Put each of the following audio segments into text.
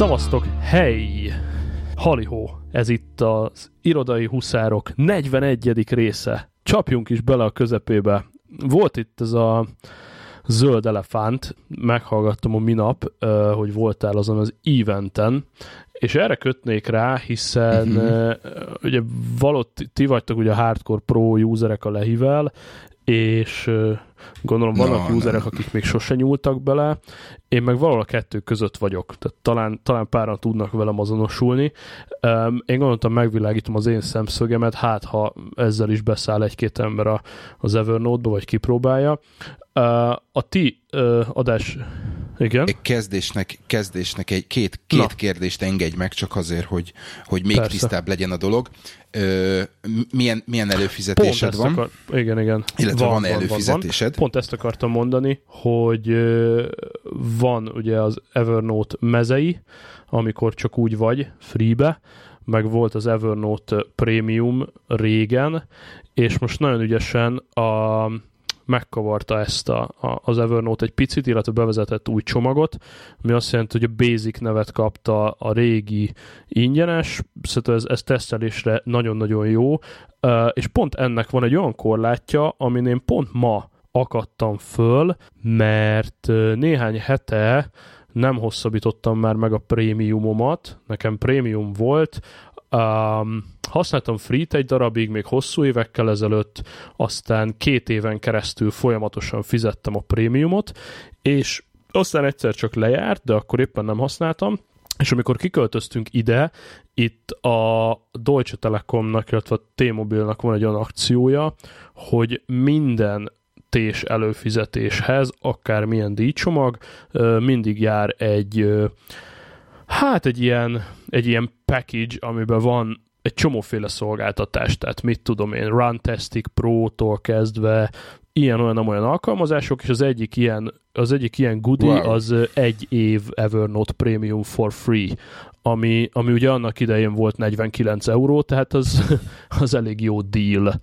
Szavaztok, hey! Halihó, ez itt az Irodai Huszárok 41. része. Csapjunk is bele a közepébe. Volt itt ez a zöld elefánt, meghallgattam a minap, hogy voltál azon az eventen, és erre kötnék rá, hiszen uh, ugye valott ti vagytok ugye a hardcore pro userek a lehivel, és gondolom vannak no, userek, akik még sose nyúltak bele, én meg valahol a kettő között vagyok, tehát talán, talán páran tudnak velem azonosulni. Én gondoltam, megvilágítom az én szemszögemet, hát ha ezzel is beszáll egy-két ember az Evernote-ba, vagy kipróbálja. A ti adás igen. Kezdésnek, kezdésnek egy két, két kérdést engedj meg, csak azért, hogy, hogy még Persze. tisztább legyen a dolog. Ö, milyen, milyen előfizetésed van? Akar... Igen, igen. Illetve van, van előfizetésed? Van, van. Pont ezt akartam mondani, hogy van ugye az Evernote mezei, amikor csak úgy vagy, freebe, meg volt az Evernote Premium régen, és most nagyon ügyesen a megkavarta ezt a, a, az Evernote egy picit, illetve bevezetett új csomagot, ami azt jelenti, hogy a Basic nevet kapta a régi ingyenes, szóval ez, ez tesztelésre nagyon-nagyon jó, és pont ennek van egy olyan korlátja, amin én pont ma akadtam föl, mert néhány hete nem hosszabbítottam már meg a prémiumomat, nekem prémium volt, um, használtam free egy darabig, még hosszú évekkel ezelőtt, aztán két éven keresztül folyamatosan fizettem a prémiumot, és aztán egyszer csak lejárt, de akkor éppen nem használtam, és amikor kiköltöztünk ide, itt a Deutsche Telekomnak, illetve a T-Mobilnak van egy olyan akciója, hogy minden tés előfizetéshez, akár milyen díjcsomag, mindig jár egy hát egy ilyen, egy ilyen package, amiben van egy csomóféle szolgáltatás, tehát mit tudom én, Runtastic Pro-tól kezdve, ilyen-olyan-olyan alkalmazások, és az egyik ilyen, az egyik ilyen goodie wow. az egy év Evernote Premium for free, ami, ami ugye annak idején volt 49 euró, tehát az, az elég jó deal.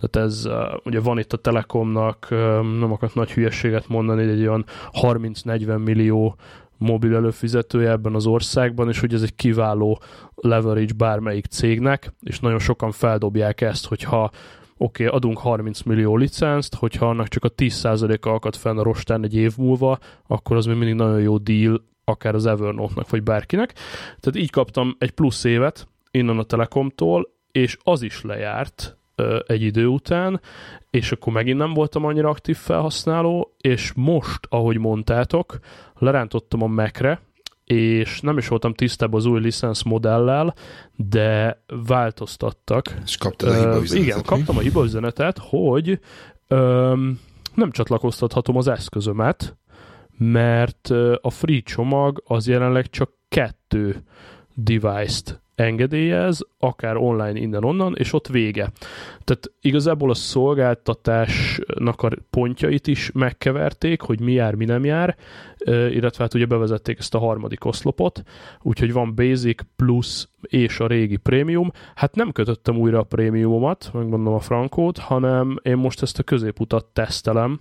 Tehát ez, ugye van itt a Telekomnak, nem akarok nagy hülyeséget mondani, egy olyan 30-40 millió mobil előfizetője ebben az országban, és hogy ez egy kiváló leverage bármelyik cégnek, és nagyon sokan feldobják ezt, hogyha oké, okay, adunk 30 millió licenzt, hogyha annak csak a 10%-a akad fenn a rostán egy év múlva, akkor az még mindig nagyon jó deal, akár az Evernote-nak, vagy bárkinek. Tehát így kaptam egy plusz évet innen a Telekomtól, és az is lejárt egy idő után, és akkor megint nem voltam annyira aktív felhasználó, és most, ahogy mondtátok, lerántottam a Mac-re, és nem is voltam tisztában az új licensz modellel, de változtattak. És kaptad a hibaüzenetet? Igen, kaptam a hibaüzenetet, hogy öm, nem csatlakoztathatom az eszközömet, mert a free csomag az jelenleg csak kettő device-t engedélyez, akár online innen-onnan, és ott vége. Tehát igazából a szolgáltatásnak a pontjait is megkeverték, hogy mi jár, mi nem jár, illetve hát ugye bevezették ezt a harmadik oszlopot, úgyhogy van Basic, Plus és a régi Premium. Hát nem kötöttem újra a prémiumomat, megmondom a frankót, hanem én most ezt a középutat tesztelem,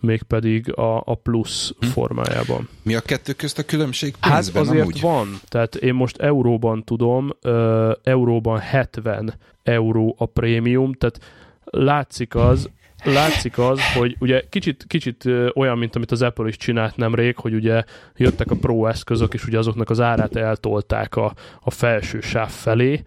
mégpedig a, a Plus hm. formájában. Mi a kettő közt a különbség hát pénzben Hát azért amúgy? van, tehát én most euróban tudom, euróban 70 euró a prémium, tehát látszik az, látszik az, hogy ugye kicsit, kicsit olyan, mint amit az Apple is csinált nemrég, hogy ugye jöttek a Pro eszközök, és ugye azoknak az árát eltolták a, a felső sáv felé,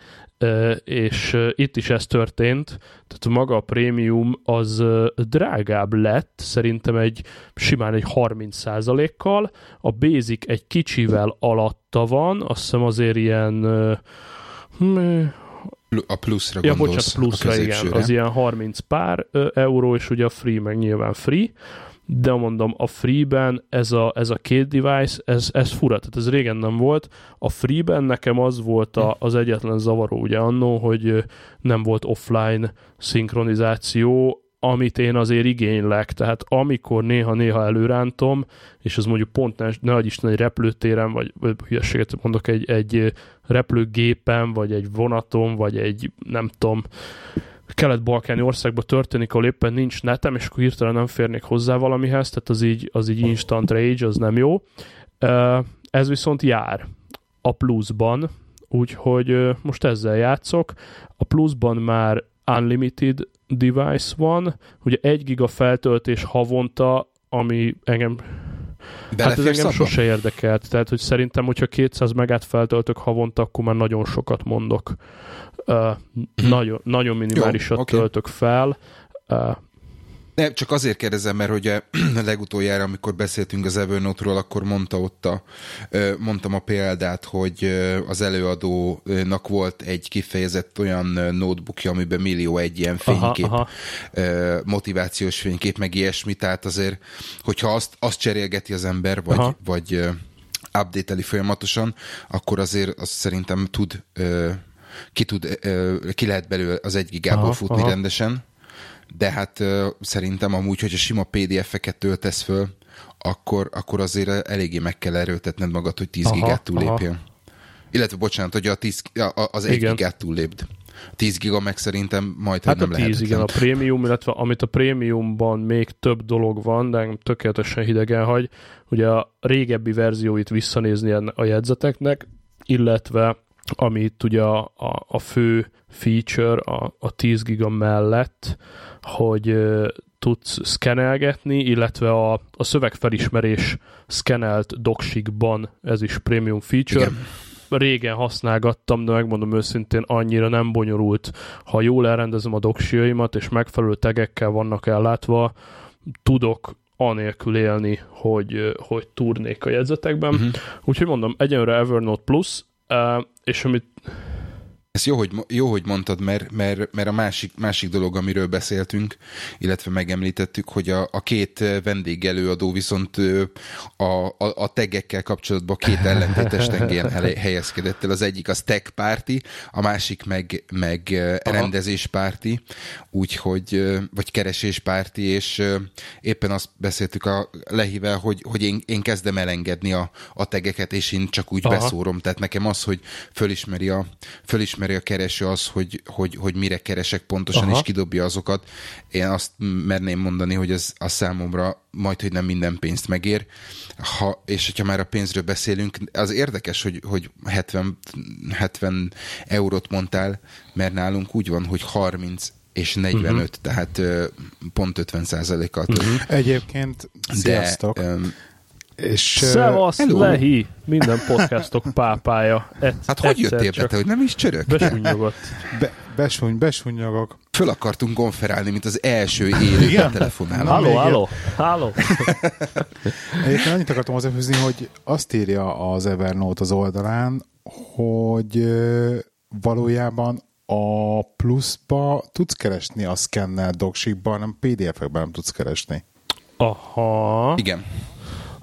és itt is ez történt, tehát maga a prémium az drágább lett, szerintem egy simán egy 30%-kal, a basic egy kicsivel alatta van, azt hiszem azért ilyen a pluszra ja, bocsánat, pluszra, igen. Az ilyen 30 pár euró, és ugye a free meg nyilván free, de mondom, a free-ben ez a, ez a két device, ez, ez fura, tehát ez régen nem volt. A free-ben nekem az volt a, az egyetlen zavaró, ugye annó, hogy nem volt offline szinkronizáció, amit én azért igénylek, tehát amikor néha-néha előrántom, és az mondjuk pont ne, ne Isten egy repülőtéren, vagy, vagy hülyeséget mondok, egy, egy repülőgépen, vagy egy vonaton, vagy egy nem tudom, kelet-balkáni országban történik, ahol éppen nincs netem, és akkor hirtelen nem férnék hozzá valamihez, tehát az így, az így instant rage, az nem jó. Ez viszont jár. a pluszban, úgyhogy most ezzel játszok. A pluszban már unlimited device van, ugye egy giga feltöltés havonta, ami engem Hát ez engem sose érdekelt, tehát hogy szerintem, hogyha 200 megát feltöltök havonta, akkor már nagyon sokat mondok. Uh, nagyon, nagyon minimálisat Jó, okay. töltök fel. Uh, nem, csak azért kérdezem, mert ugye legutoljára, amikor beszéltünk az Evernote-ról, akkor mondta ott a, mondtam a példát, hogy az előadónak volt egy kifejezett olyan notebookja, amiben millió egy ilyen fénykép, aha, aha. motivációs fénykép, meg ilyesmi, tehát azért, hogyha azt, azt cserélgeti az ember, vagy, aha. vagy update folyamatosan, akkor azért azt szerintem tud, ki, tud, ki lehet belőle az egy gigából aha, futni aha. rendesen de hát uh, szerintem amúgy, hogyha sima PDF-eket töltesz föl, akkor, akkor azért eléggé meg kell erőltetned magad, hogy 10 aha, gigát túllépjen. Illetve, bocsánat, hogy a 10, a, az 1 gigát túllépd. 10 giga meg szerintem majd hát nem a 10 igen, a prémium, illetve amit a prémiumban még több dolog van, de tökéletesen hidegen hagy, ugye a régebbi verzióit visszanézni a jegyzeteknek, illetve amit ugye a, a, a fő feature a, a 10 giga mellett, hogy tudsz szkenelgetni, illetve a, a szövegfelismerés szkenelt doksikban, ez is premium feature. Igen. Régen használgattam, de megmondom őszintén, annyira nem bonyolult. Ha jól elrendezem a doksiaimat, és megfelelő tegekkel vannak ellátva, tudok anélkül élni, hogy, hogy turnék a jegyzetekben. Uh-huh. Úgyhogy mondom, egyenre Evernote Plus, és amit ezt jó, hogy, jó, hogy mondtad, mert, mert, mert a másik, másik dolog, amiről beszéltünk, illetve megemlítettük, hogy a, a két vendégelőadó viszont a, a, a tegekkel kapcsolatban két ellentétes tengén helyezkedett el. Az egyik az tech párti, a másik meg, meg rendezéspárti, úgyhogy, vagy kereséspárti, és éppen azt beszéltük a lehivel, hogy, hogy én, én kezdem elengedni a, a tegeket, és én csak úgy Aha. beszórom. Tehát nekem az, hogy fölismeri a, fölismeri ismeri a kereső az, hogy, hogy, hogy mire keresek pontosan, Aha. és kidobja azokat. Én azt merném mondani, hogy ez a számomra majd, hogy nem minden pénzt megér. Ha, és hogyha már a pénzről beszélünk, az érdekes, hogy, hogy 70, 70 eurót mondtál, mert nálunk úgy van, hogy 30 és 45, uh-huh. Mhm. tehát pont 50 százalékat. Uh-huh. Egyébként, sziasztok! De, um, és, Szevasz, uh, Lehi! Minden podcastok pápája. Et, hát hogy jöttél be, te, hogy nem is csörök? Besúnyogott. Be, besúny, besúnyogok. Föl akartunk konferálni, mint az első élő telefonáló. Halló, halló, halló. Egyébként annyit akartam hozzáfűzni, hogy azt írja az Evernote az oldalán, hogy valójában a pluszba tudsz keresni a szkennel doksikban, nem PDF-ekben nem tudsz keresni. Aha. Igen.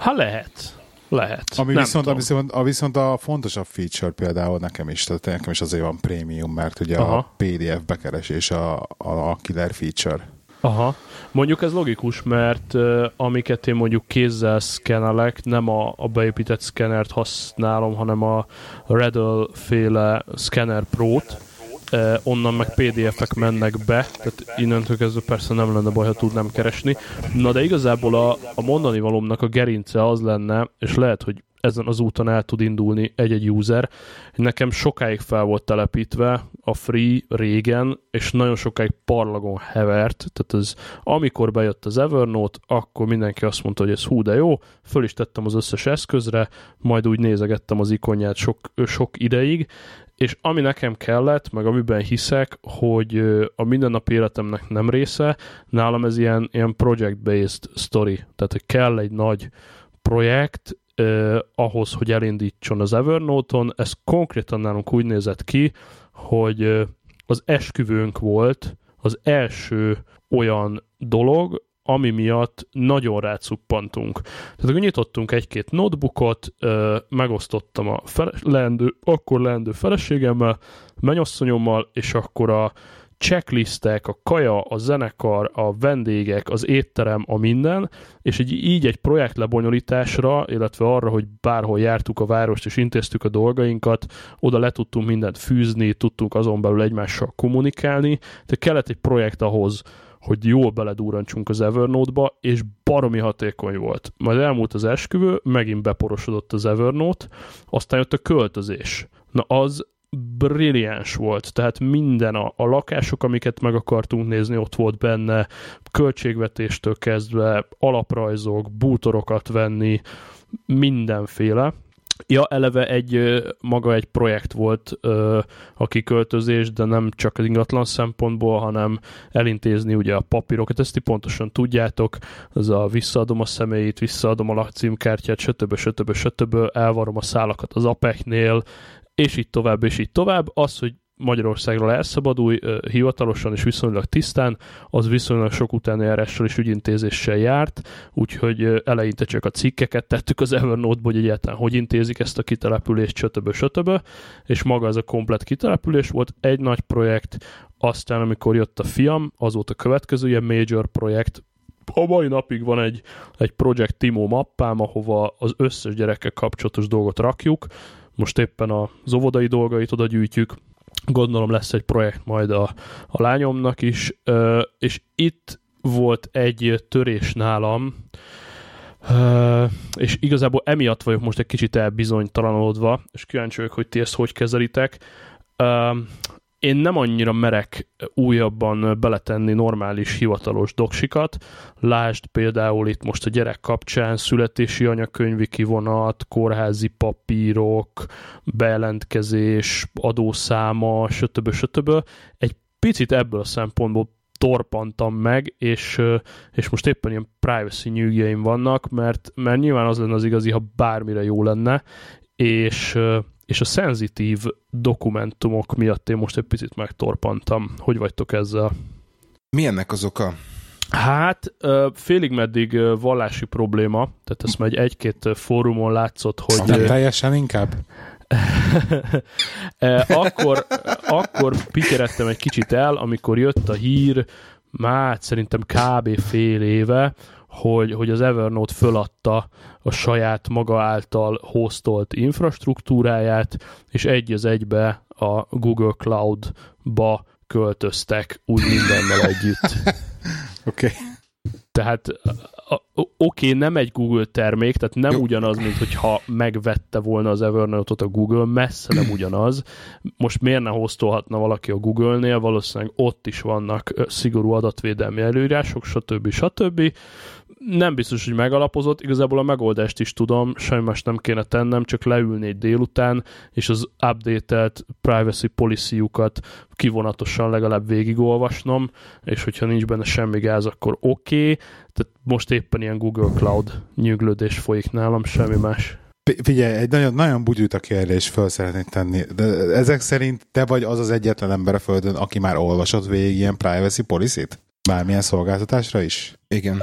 Ha lehet. Lehet. Ami viszont, ami viszont, a, viszont a fontosabb feature például nekem is, tehát nekem is azért van prémium, mert ugye Aha. a PDF bekeresés a, a, a killer feature. Aha. Mondjuk ez logikus, mert uh, amiket én mondjuk kézzel szkenelek, nem a, a beépített szkenert használom, hanem a Redl féle Scanner Pro-t, onnan meg PDF-ek mennek be, tehát innentől kezdve persze nem lenne baj, ha tudnám keresni. Na de igazából a, a mondani valomnak a gerince az lenne, és lehet, hogy ezen az úton el tud indulni egy-egy user. Nekem sokáig fel volt telepítve a free régen, és nagyon sokáig parlagon hevert, tehát ez, amikor bejött az Evernote, akkor mindenki azt mondta, hogy ez hú, de jó, föl is tettem az összes eszközre, majd úgy nézegettem az ikonját sok, sok ideig, és ami nekem kellett, meg amiben hiszek, hogy a mindennapi életemnek nem része, nálam ez ilyen, ilyen project-based story, tehát hogy kell egy nagy projekt eh, ahhoz, hogy elindítson az Evernote-on. Ez konkrétan nálunk úgy nézett ki, hogy eh, az esküvőnk volt az első olyan dolog, ami miatt nagyon rácuppantunk. Tehát akkor nyitottunk egy-két notebookot, megosztottam a fele, leendő, akkor leendő feleségemmel, mennyasszonyommal, és akkor a checklistek, a kaja, a zenekar, a vendégek, az étterem, a minden, és egy, így egy projekt lebonyolításra, illetve arra, hogy bárhol jártuk a várost és intéztük a dolgainkat, oda le tudtunk mindent fűzni, tudtunk azon belül egymással kommunikálni, tehát kellett egy projekt ahhoz, hogy jól beledúrancsunk az Evernote-ba, és baromi hatékony volt. Majd elmúlt az esküvő, megint beporosodott az Evernote, aztán jött a költözés. Na az brilliáns volt, tehát minden a, a lakások, amiket meg akartunk nézni, ott volt benne, költségvetéstől kezdve, alaprajzok, bútorokat venni, mindenféle. Ja, eleve egy maga egy projekt volt a kiköltözés, de nem csak az ingatlan szempontból, hanem elintézni ugye a papírokat, ezt ti pontosan tudjátok, az a visszaadom a személyit, visszaadom a lakcímkártyát, stb. stb. stb. elvarom a szálakat az APEC-nél, és így tovább, és így tovább. Az, hogy Magyarországról elszabadulj hivatalosan és viszonylag tisztán, az viszonylag sok utáni járással és ügyintézéssel járt, úgyhogy eleinte csak a cikkeket tettük az Evernote-ba, hogy egyáltalán hogy intézik ezt a kitelepülést, stb. stb. És maga ez a komplet kitelepülés volt egy nagy projekt, aztán amikor jött a fiam, az volt a következő ilyen major projekt, a mai napig van egy, egy Project Timo mappám, ahova az összes gyerekkel kapcsolatos dolgot rakjuk, most éppen az óvodai dolgait oda gyűjtjük, gondolom lesz egy projekt majd a, a lányomnak is, és itt volt egy törés nálam, és igazából emiatt vagyok most egy kicsit elbizonytalanodva, és kíváncsi vagyok, hogy ti ezt hogy kezelitek én nem annyira merek újabban beletenni normális hivatalos doksikat. Lásd például itt most a gyerek kapcsán születési anyakönyvi kivonat, kórházi papírok, bejelentkezés, adószáma, stb. stb. Egy picit ebből a szempontból torpantam meg, és, és most éppen ilyen privacy nyűgjeim vannak, mert, mert nyilván az lenne az igazi, ha bármire jó lenne, és és a szenzitív dokumentumok miatt én most egy picit megtorpantam. Hogy vagytok ezzel? Mi ennek az oka? Hát félig meddig vallási probléma, tehát ezt már egy-két fórumon látszott, hogy... Nem teljesen inkább? akkor, akkor pikerettem egy kicsit el, amikor jött a hír, már szerintem kb. fél éve, hogy, hogy az Evernote föladta a saját maga által hostolt infrastruktúráját, és egy az egybe a Google Cloud-ba költöztek úgy mindennel együtt. Oké. Okay. Tehát oké, okay, nem egy Google termék, tehát nem Jó. ugyanaz, mint hogyha megvette volna az Evernote-ot a Google, messze nem ugyanaz. Most miért ne hoztolhatna valaki a Google-nél, valószínűleg ott is vannak szigorú adatvédelmi előírások, stb. stb nem biztos, hogy megalapozott, igazából a megoldást is tudom, semmi más nem kéne tennem, csak leülni egy délután, és az updated privacy policy-jukat kivonatosan legalább végigolvasnom, és hogyha nincs benne semmi gáz, akkor oké, okay. tehát most éppen ilyen Google Cloud nyűglődés folyik nálam, semmi más. Figyelj, egy nagyon, nagyon bugyúta kérdés föl szeretnék tenni. De ezek szerint te vagy az az egyetlen ember a Földön, aki már olvasott végig ilyen privacy policy-t? Bármilyen szolgáltatásra is? Igen.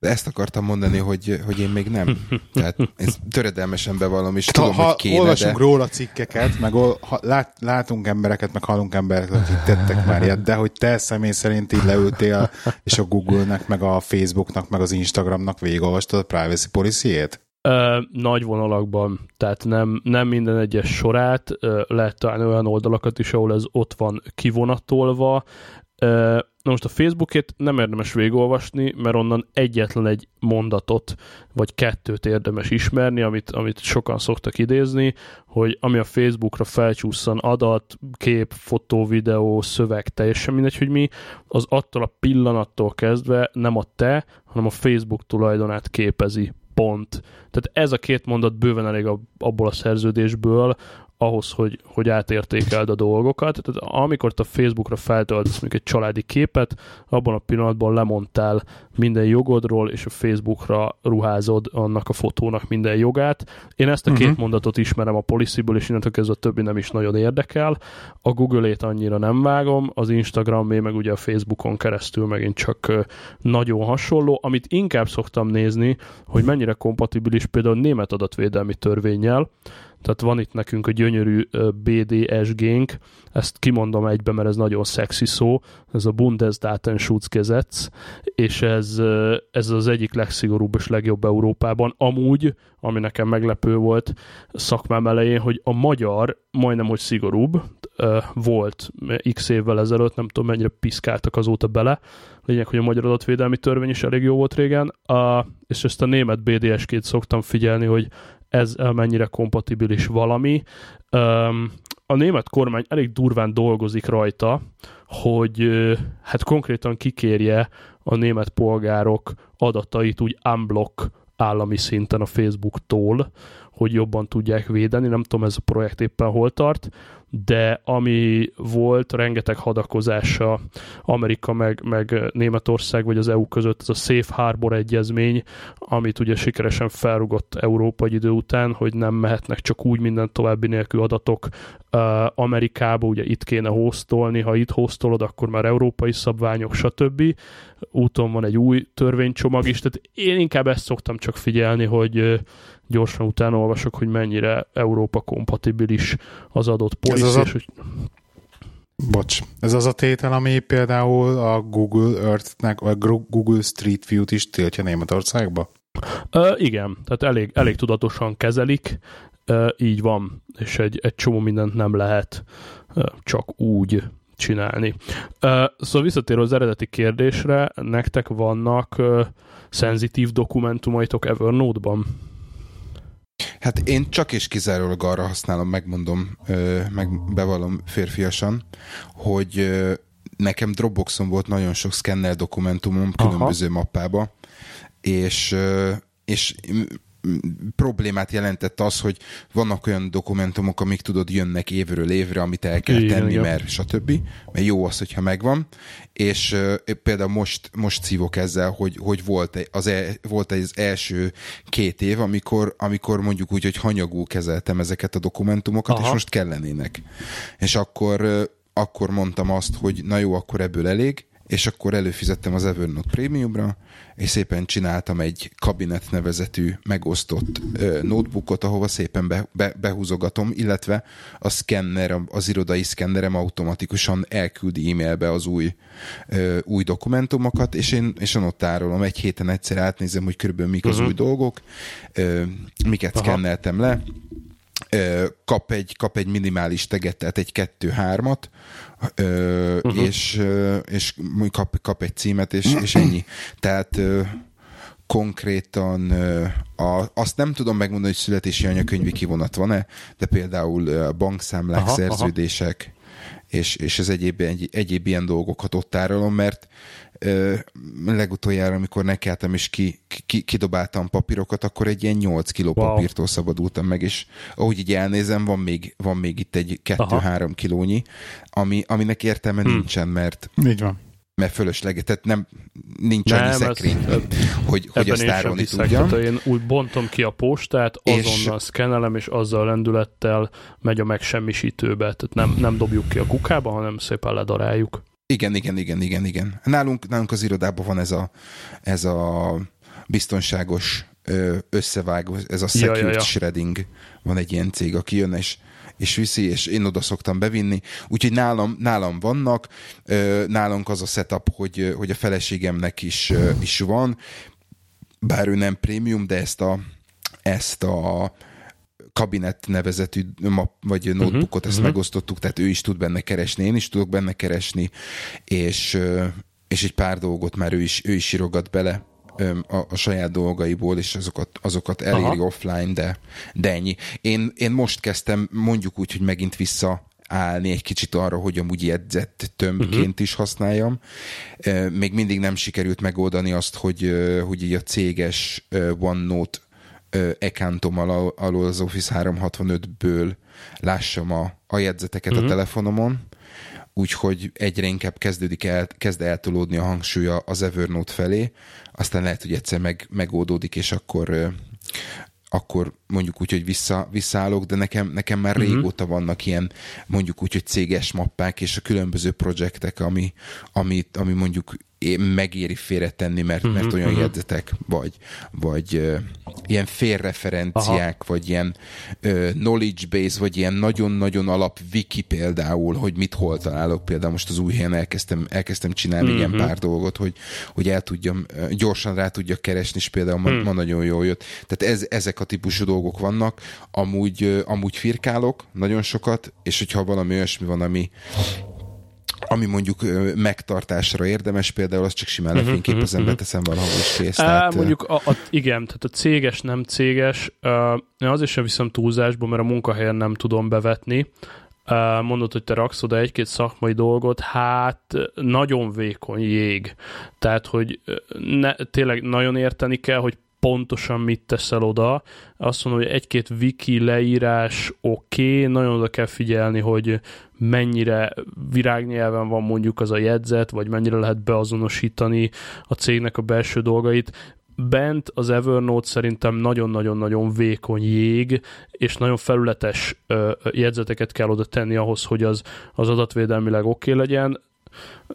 De ezt akartam mondani, hogy, hogy én még nem. Tehát ez töredelmesen bevallom, és tudom, ha, hogy kéne, olvasunk de... róla cikkeket, meg ol, ha, lát, látunk embereket, meg hallunk embereket, akik tettek már ilyet, de hogy te személy szerint így leültél, és a Google-nek, meg a Facebooknak, meg az Instagramnak végigolvastad a privacy policy-ét? Ö, nagy vonalakban, tehát nem, nem minden egyes sorát, ö, lehet találni olyan oldalakat is, ahol ez ott van kivonatolva, Na most a Facebookét nem érdemes végolvasni, mert onnan egyetlen egy mondatot vagy kettőt érdemes ismerni, amit, amit sokan szoktak idézni, hogy ami a Facebookra felcsúszan adat, kép, fotó, videó, szöveg, teljesen mindegy, hogy mi, az attól a pillanattól kezdve nem a te, hanem a Facebook tulajdonát képezi pont. Tehát ez a két mondat bőven elég abból a szerződésből, ahhoz, hogy, hogy átértékeld a dolgokat. Tehát amikor te a Facebookra feltöltesz mondjuk egy családi képet, abban a pillanatban lemondtál minden jogodról, és a Facebookra ruházod annak a fotónak minden jogát. Én ezt a két uh-huh. mondatot ismerem a policyből, és innentől kezdve a többi nem is nagyon érdekel. A Google-ét annyira nem vágom, az Instagramé, meg ugye a Facebookon keresztül megint csak nagyon hasonló. Amit inkább szoktam nézni, hogy mennyire kompatibilis például a német adatvédelmi törvényel, tehát van itt nekünk a gyönyörű BDSG-nk, ezt kimondom egybe, mert ez nagyon szexi szó, ez a Bundesdatenschutzgesetz, és ez, ez az egyik legszigorúbb és legjobb Európában. Amúgy, ami nekem meglepő volt szakmám elején, hogy a magyar majdnem, hogy szigorúbb, volt x évvel ezelőtt, nem tudom mennyire piszkáltak azóta bele, lényeg, hogy a magyar adatvédelmi törvény is elég jó volt régen, a, és ezt a német BDS-két szoktam figyelni, hogy ez mennyire kompatibilis valami. A német kormány elég durván dolgozik rajta, hogy hát konkrétan kikérje a német polgárok adatait úgy unblock állami szinten a Facebooktól, hogy jobban tudják védeni. Nem tudom, ez a projekt éppen hol tart, de ami volt rengeteg hadakozása Amerika meg, meg Németország vagy az EU között, ez a Safe Harbor egyezmény, amit ugye sikeresen felrugott Európa egy idő után, hogy nem mehetnek csak úgy minden további nélkül adatok Amerikába, ugye itt kéne hostolni, ha itt hostolod, akkor már európai szabványok, stb. Úton van egy új törvénycsomag is, tehát én inkább ezt szoktam csak figyelni, hogy gyorsan utána olvasok, hogy mennyire Európa kompatibilis az adott policy. Ez az a... és hogy... Bocs, ez az a tétel, ami például a Google Earth-nek, vagy Google Street View-t is tiltja Németországba? Uh, igen, tehát elég, elég tudatosan kezelik, uh, így van, és egy, egy csomó mindent nem lehet uh, csak úgy csinálni. Uh, szóval visszatérve az eredeti kérdésre, nektek vannak uh, szenzitív dokumentumaitok Evernote-ban? Hát én csak és kizárólag arra használom, megmondom, meg bevallom férfiasan, hogy nekem Dropboxon volt nagyon sok szkennel dokumentumom különböző Aha. mappába, és, és problémát jelentett az, hogy vannak olyan dokumentumok, amik tudod jönnek évről évre, amit el kell igen, tenni, igen. mert stb. Mert jó az, hogyha megvan. És uh, például most, most szívok ezzel, hogy, hogy volt, az el, volt az első két év, amikor, amikor mondjuk úgy, hogy hanyagul kezeltem ezeket a dokumentumokat, Aha. és most kellenének. És akkor, uh, akkor mondtam azt, hogy na jó, akkor ebből elég, és akkor előfizettem az Evernote Premiumra, és szépen csináltam egy kabinet nevezetű megosztott uh, notebookot, ahova szépen be, be, behúzogatom, illetve a szkenner, az irodai szkennerem automatikusan elküldi e-mailbe az új, uh, új dokumentumokat, és én, és én ott tárolom. Egy héten egyszer átnézem, hogy körülbelül mik az uh-huh. új dolgok, uh, miket Aha. szkenneltem le, kap egy, kap egy minimális teget, tehát egy kettő-hármat, uh-huh. és, és kap, kap egy címet, és, és ennyi. Tehát konkrétan a, azt nem tudom megmondani, hogy születési anyakönyvi kivonat van-e, de például bankszámlák, aha, szerződések, aha. És, és ez egyéb, egy, egyéb ilyen dolgokat ott tárolom, mert legutoljára, amikor nekeltem és ki, ki, kidobáltam papírokat, akkor egy ilyen 8 kiló wow. papírtól szabadultam meg, és ahogy így elnézem, van még, van még itt egy 2-3 kilónyi, ami, aminek értelme hmm. nincsen, mert így van mert fölösleges, tehát nem, nincs annyi szekrény, ez, hogy, hogy azt tárolni tudjam. Én úgy bontom ki a postát, azonnal és... szkennelem, és azzal lendülettel megy a megsemmisítőbe, tehát nem, nem dobjuk ki a kukába, hanem szépen ledaráljuk. Igen, igen, igen, igen, igen. Nálunk, nálunk az irodában van ez a, ez a biztonságos összevágó, ez a secure ja, ja, ja. shredding. Van egy ilyen cég, aki jön és, és viszi, és én oda szoktam bevinni. Úgyhogy nálam, nálam vannak, nálunk az a setup, hogy, hogy a feleségemnek is, is van, bár ő nem prémium, de ezt a, ezt a kabinet nevezetű map, vagy mhm, notebookot, uh-huh, ezt uh-huh. megosztottuk, tehát ő is tud benne keresni, én is tudok benne keresni, és, és egy pár dolgot már ő is, ő is írogat bele a, a saját dolgaiból, és azokat, azokat eléri Aha. offline, de, de ennyi. Én, én most kezdtem mondjuk úgy, hogy megint vissza állni egy kicsit arra, hogy amúgy jegyzett tömbként uh-huh. is használjam. Még mindig nem sikerült megoldani azt, hogy, hogy így a céges OneNote accountom alól az Office 365-ből lássam a, a jegyzeteket uh-huh. a mhm. telefonomon, úgyhogy egyre inkább kezdődik el, kezd eltolódni a hangsúlya az Evernote felé, aztán lehet, hogy egyszer meg, megoldódik, és akkor akkor mondjuk úgy, hogy vissza, visszaállok, de nekem, nekem már uh-huh. régóta vannak ilyen mondjuk úgy, hogy céges mappák és a különböző projektek, ami, ami, ami mondjuk megéri félretenni, mert, uh-huh, mert olyan uh-huh. jegyzetek, vagy, vagy ilyen félreferenciák, Aha. vagy ilyen ö, knowledge base, vagy ilyen nagyon-nagyon alap wiki például, hogy mit hol találok. Például most az új helyen elkezdtem, elkezdtem csinálni mm-hmm. ilyen mhm. pár dolgot, hogy, hogy el tudjam, gyorsan rá tudjak keresni, és például ma, mm. ma nagyon jól jött. Tehát ez, ezek a típusú dolgok vannak. Amúgy, amúgy firkálok nagyon sokat, és hogyha valami olyasmi van, ami ami mondjuk megtartásra érdemes, például az csak simán mhm, lefényképezem, uh-huh, beteszem valahol is kész. tehát, mondjuk a, a, igen, tehát a céges, nem céges, uh, azért sem viszem túlzásba, mert a munkahelyen nem tudom bevetni. Mondod, hogy te raksz oda egy-két szakmai dolgot, hát nagyon vékony jég. Tehát, hogy ne, tényleg nagyon érteni kell, hogy pontosan mit teszel oda. Azt mondom, hogy egy-két wiki leírás oké, okay, nagyon oda kell figyelni, hogy mennyire virágnyelven van mondjuk az a jegyzet, vagy mennyire lehet beazonosítani a cégnek a belső dolgait. Bent az Evernote szerintem nagyon-nagyon-nagyon vékony jég, és nagyon felületes jegyzeteket kell oda tenni ahhoz, hogy az, az adatvédelmileg oké okay legyen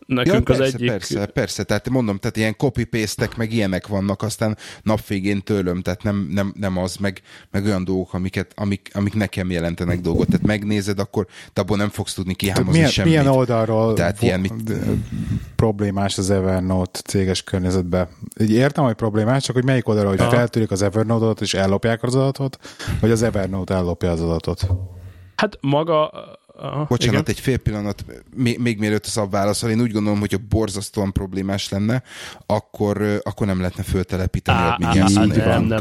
Nekünk ja, persze, az egyik... Persze, persze, tehát mondom, tehát ilyen copy paste meg ilyenek vannak, aztán napvégén tőlöm, tehát nem, nem, nem az, meg, meg olyan dolgok, amiket, amik, amik nekem jelentenek dolgot. Tehát megnézed, akkor te abból nem fogsz tudni kihámozni milyen, semmit. Milyen oldalról tehát ilyen, mit... problémás az Evernote céges környezetben? Így értem, hogy problémás, csak hogy melyik oldalról, hogy feltűrik az Evernote-ot és ellopják az adatot, vagy az Evernote ellopja az adatot? Hát maga Aha, Bocsánat, igen. egy fél pillanat, még, még mielőtt a szab válaszol, én úgy gondolom, hogy a borzasztóan problémás lenne, akkor, akkor nem lehetne föltelepíteni á, admin nem, nem, nem,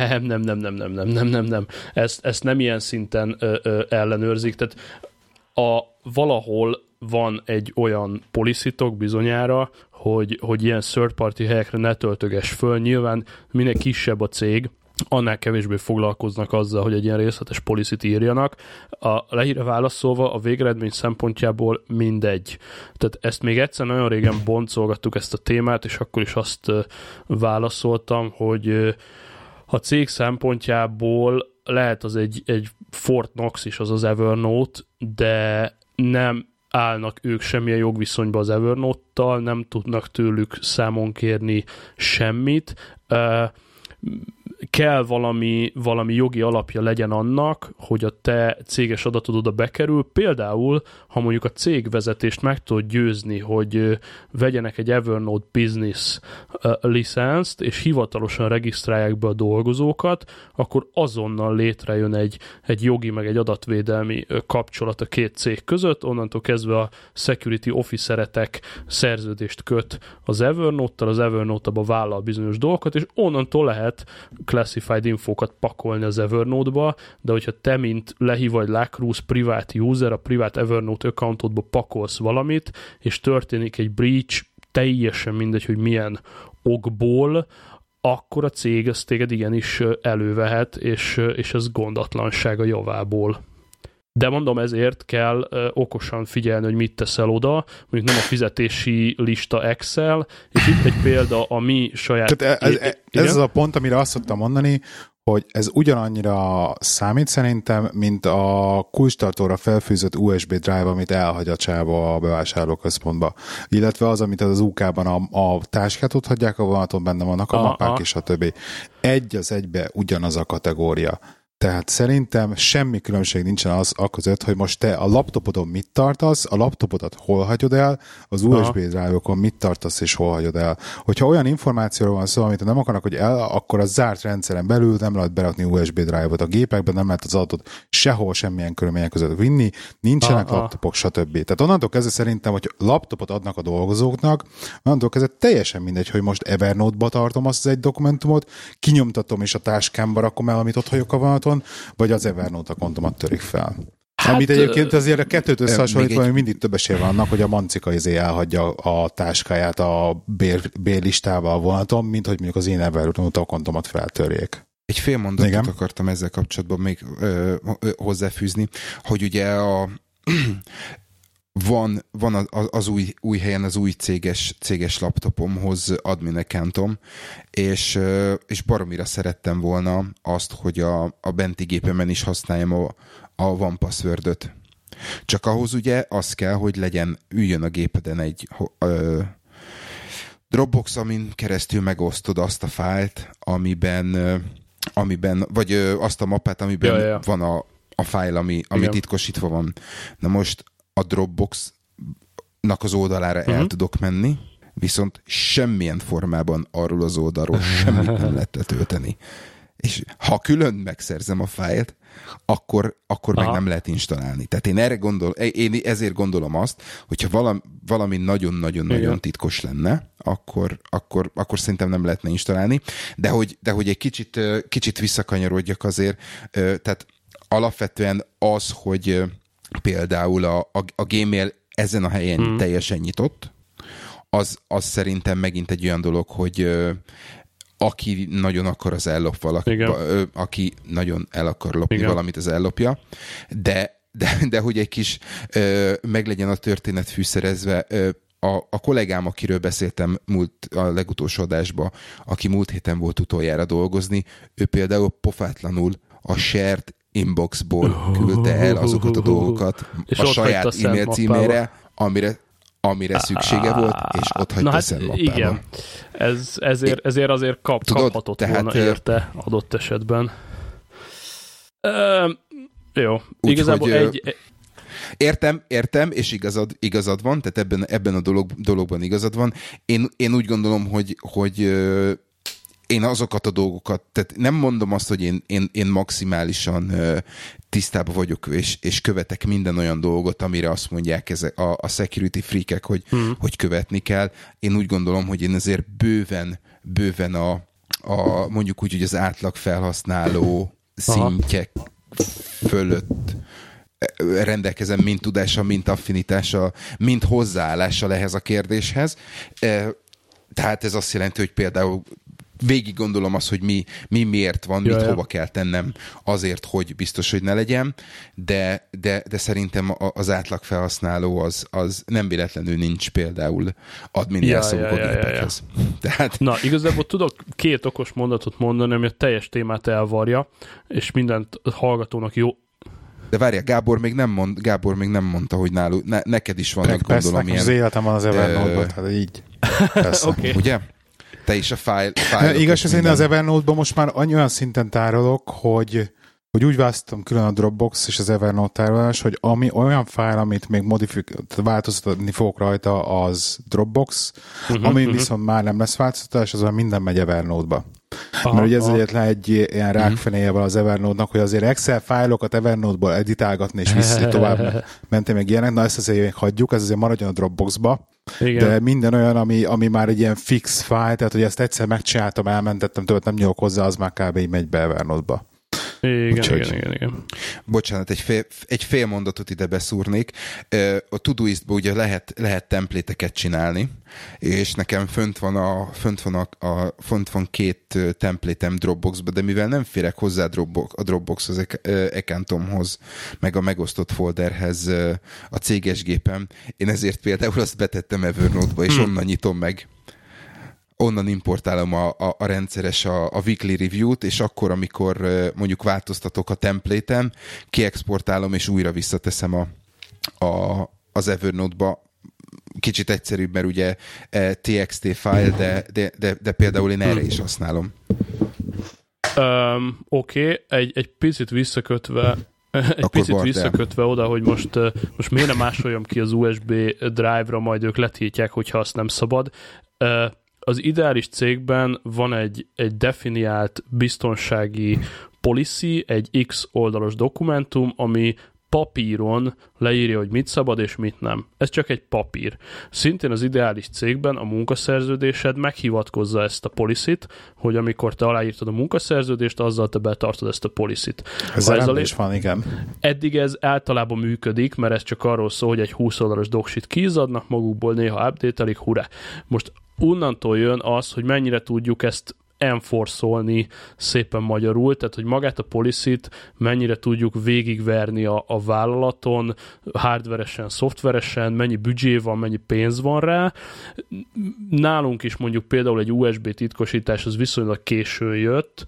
nem, nem, nem, nem, nem, nem, nem, nem, nem, nem, ezt, ezt nem ilyen szinten ö, ö, ellenőrzik, tehát a, valahol van egy olyan poliszitok bizonyára, hogy, hogy ilyen third party helyekre ne töltöges föl. Nyilván minél kisebb a cég, annál kevésbé foglalkoznak azzal, hogy egy ilyen részletes policit írjanak. A lehíre válaszolva a végeredmény szempontjából mindegy. Tehát ezt még egyszer nagyon régen boncolgattuk ezt a témát, és akkor is azt válaszoltam, hogy a cég szempontjából lehet az egy, egy Fort Knox is az az Evernote, de nem állnak ők semmilyen jogviszonyba az Evernote-tal, nem tudnak tőlük számon kérni semmit. Uh, kell valami, valami jogi alapja legyen annak, hogy a te céges adatod oda bekerül. Például, ha mondjuk a cégvezetést meg tudod győzni, hogy vegyenek egy Evernote Business licenszt, és hivatalosan regisztrálják be a dolgozókat, akkor azonnal létrejön egy, egy jogi meg egy adatvédelmi kapcsolat a két cég között, onnantól kezdve a security officeretek szerződést köt az Evernote-tal, az Evernote abba vállal bizonyos dolgokat, és onnantól lehet classified infókat pakolni az Evernote-ba, de hogyha te, mint Lehi vagy Lacruz privát user, a privát Evernote accountodba pakolsz valamit, és történik egy breach, teljesen mindegy, hogy milyen okból, akkor a cég ezt téged igenis elővehet, és, és ez gondatlanság a javából. De mondom, ezért kell okosan figyelni, hogy mit teszel oda, mondjuk nem a fizetési lista Excel, és itt egy példa a mi saját... Tehát ez, ez, ez az a pont, amire azt szoktam mondani, hogy ez ugyanannyira számít szerintem, mint a kulcstartóra felfűzött USB drive, amit elhagy a csába a bevásárlóközpontba. Illetve az, amit az UK-ban a, a táskát ott hagyják a vonaton, benne vannak a, a mappák és a többi. Egy az egybe ugyanaz a kategória. Tehát szerintem semmi különbség nincsen az a között, hogy most te a laptopodon mit tartasz, a laptopodat hol hagyod el, az USB drive-okon mit tartasz és hol hagyod el. Hogyha olyan információról van szó, amit nem akarnak, hogy el, akkor a zárt rendszeren belül nem lehet berakni USB drive-ot a gépekben, nem lehet az adatot sehol semmilyen körülmények között vinni, nincsenek Aha. laptopok, stb. Tehát onnantól kezdve szerintem, hogy laptopot adnak a dolgozóknak, onnantól kezdve teljesen mindegy, hogy most Evernote-ba tartom azt az egy dokumentumot, kinyomtatom és a táskámba rakom el, amit ott hagyok a vonaton, konton, vagy az Evernote a kontomat törik fel. Hát, Amit egyébként azért a kettőt összehasonlítva, egy... mindig több esély vannak, hogy a mancika izé elhagyja a táskáját a bér, bérlistába a vonaton, mint hogy mondjuk az én Evernote a kontomat feltörjék. Egy fél mondatot Igen? akartam ezzel kapcsolatban még ö, ö, hozzáfűzni, hogy ugye a van, van az, az új, új helyen az új céges, céges laptopomhoz admin accountom, és, és baromira szerettem volna azt, hogy a, a benti gépemen is használjam a, a One password Csak ahhoz ugye az kell, hogy legyen, üljön a gépeden egy ö, Dropbox, amin keresztül megosztod azt a fájlt, amiben, amiben vagy azt a mappát, amiben ja, ja. van a, a fájl, ami, ami titkosítva van. Na most a Dropbox-nak az oldalára uh-huh. el mhm. tudok menni, viszont semmilyen formában arról az oldalról semmit nem lehet letölteni. És ha külön megszerzem a fájlt, akkor, akkor meg nem lehet installálni. Tehát én erre gondol, én ezért gondolom azt, hogyha valami, valami nagyon-nagyon-nagyon titkos lenne, akkor, akkor, akkor szerintem nem lehetne installálni. De hogy, de hogy egy kicsit, kicsit visszakanyarodjak azért, tehát alapvetően az, hogy például a, a, a Gmail ezen a helyen hmm. teljesen nyitott, az, az szerintem megint egy olyan dolog, hogy aki nagyon akar, az ellop valaki, Igen. aki nagyon el akar lopni Igen. valamit, az ellopja, de de, de hogy egy kis ö, meglegyen a történet fűszerezve, ö, a, a kollégám, akiről beszéltem múlt, a legutolsó adásban, aki múlt héten volt utoljára dolgozni, ő például pofátlanul a shared inboxból küldte el azokat a dolgokat És a saját e-mail címére, amire amire szüksége volt, és ott hagyta hát szellapába. Igen, Ez, ezért, ezért azért kap, Tudod, kaphatott tehát, volna érte adott esetben. Uh, jó, úgy, igazából hogy, egy... Értem, értem, és igazad, igazad van, tehát ebben, ebben a dolog, dologban igazad van. Én, én úgy gondolom, hogy, hogy én azokat a dolgokat, tehát nem mondom azt, hogy én, én, én maximálisan tisztában vagyok, és, és követek minden olyan dolgot, amire azt mondják ezek a, a security freakek, hogy, hmm. hogy követni kell. Én úgy gondolom, hogy én azért bőven, bőven a, a mondjuk úgy, hogy az átlag felhasználó szintjek fölött rendelkezem mind tudása, mind affinitása, mind hozzáállással ehhez a kérdéshez. Tehát ez azt jelenti, hogy például végig gondolom azt, hogy mi, mi miért van, ja, mit ja. hova kell tennem azért, hogy biztos, hogy ne legyen, de, de, de szerintem az átlag felhasználó az, az nem véletlenül nincs például admin ja, ja, ja, ja, ja. Tehát... Na, igazából tudok két okos mondatot mondani, ami a teljes témát elvarja, és mindent hallgatónak jó, de várja, Gábor még nem, mond, Gábor még nem mondta, hogy náluk, ne, neked is vannak, Persze, gondolom, ilyen... az életem van az Evernote-ban, hát így. Persze. okay. Ugye? Te is a fájl Igaz, az én az Evernote-ban most már annyi olyan szinten tárolok, hogy hogy úgy választottam külön a Dropbox és az Evernote tárolás, hogy ami olyan fájl, amit még modifik, változtatni fogok rajta, az Dropbox, uh-huh, ami uh-huh. viszont már nem lesz változtatás, az minden megy Evernote-ba. Aha, Mert ugye ez egyetlen egy ilyen mhm. rákfenéje van az Evernote-nak, hogy azért Excel fájlokat Evernote-ból editálgatni és vissza tovább mentem meg ilyenek, na ezt azért hagyjuk, ez azért maradjon a Dropbox-ba. Igen. De minden olyan, ami, ami már egy ilyen fix fájl, tehát hogy ezt egyszer megcsináltam, elmentettem, tőle nem nyúlok hozzá, az már kb. így megy be Evernote-ba. Igen, Úgyhogy, igen, igen, igen. Bocsánat, egy fél, egy fél mondatot ide beszúrnék. A Todoist-ban ugye lehet, lehet templéteket csinálni, és nekem fönt van, a, fönt van, a, a, fönt van két templétem Dropboxba, de mivel nem férek hozzá Dropbox, a Dropboxhoz, accountomhoz, meg a megosztott folderhez a céges gépem, én ezért például azt betettem Evernote-ba, és hmm. onnan nyitom meg onnan importálom a, a, a rendszeres a, a weekly review-t, és akkor, amikor mondjuk változtatok a templéten, kiexportálom, és újra visszateszem a, a, az Evernote-ba. Kicsit egyszerűbb, mert ugye TXT file, de, de, de, de például én erre is használom. Um, Oké, okay. egy, egy picit visszakötve egy Akkor picit visszakötve oda, hogy most, most miért nem másoljam ki az USB drive-ra, majd ők letiltják, hogyha azt nem szabad az ideális cégben van egy, egy definiált biztonsági policy, egy X oldalos dokumentum, ami papíron leírja, hogy mit szabad és mit nem. Ez csak egy papír. Szintén az ideális cégben a munkaszerződésed meghivatkozza ezt a policit, hogy amikor te aláírtad a munkaszerződést, azzal te betartod ezt a policit. Ez ezzel is van, igen. Eddig ez általában működik, mert ez csak arról szól, hogy egy 20 oldalas doksit kizadnak magukból, néha update hurá. Most onnantól jön az, hogy mennyire tudjuk ezt enforcolni szépen magyarul, tehát hogy magát a policit mennyire tudjuk végigverni a, a vállalaton, hardveresen, szoftveresen, mennyi büdzsé van, mennyi pénz van rá. Nálunk is mondjuk például egy USB titkosítás az viszonylag későn jött,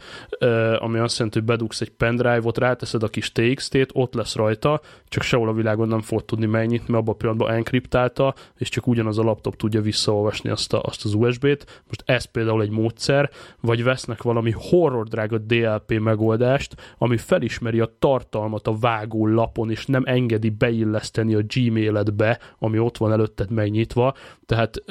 ami azt jelenti, hogy bedugsz egy pendrive-ot, ráteszed a kis TXT-t, ott lesz rajta, csak sehol a világon nem fog tudni mennyit, mert abban a pillanatban enkriptálta, és csak ugyanaz a laptop tudja visszaolvasni azt, a, azt az USB-t. Most ez például egy módszer, vagy vesznek valami horror drága DLP megoldást, ami felismeri a tartalmat a vágó lapon, és nem engedi beilleszteni a Gmailedbe, ami ott van előtted megnyitva, tehát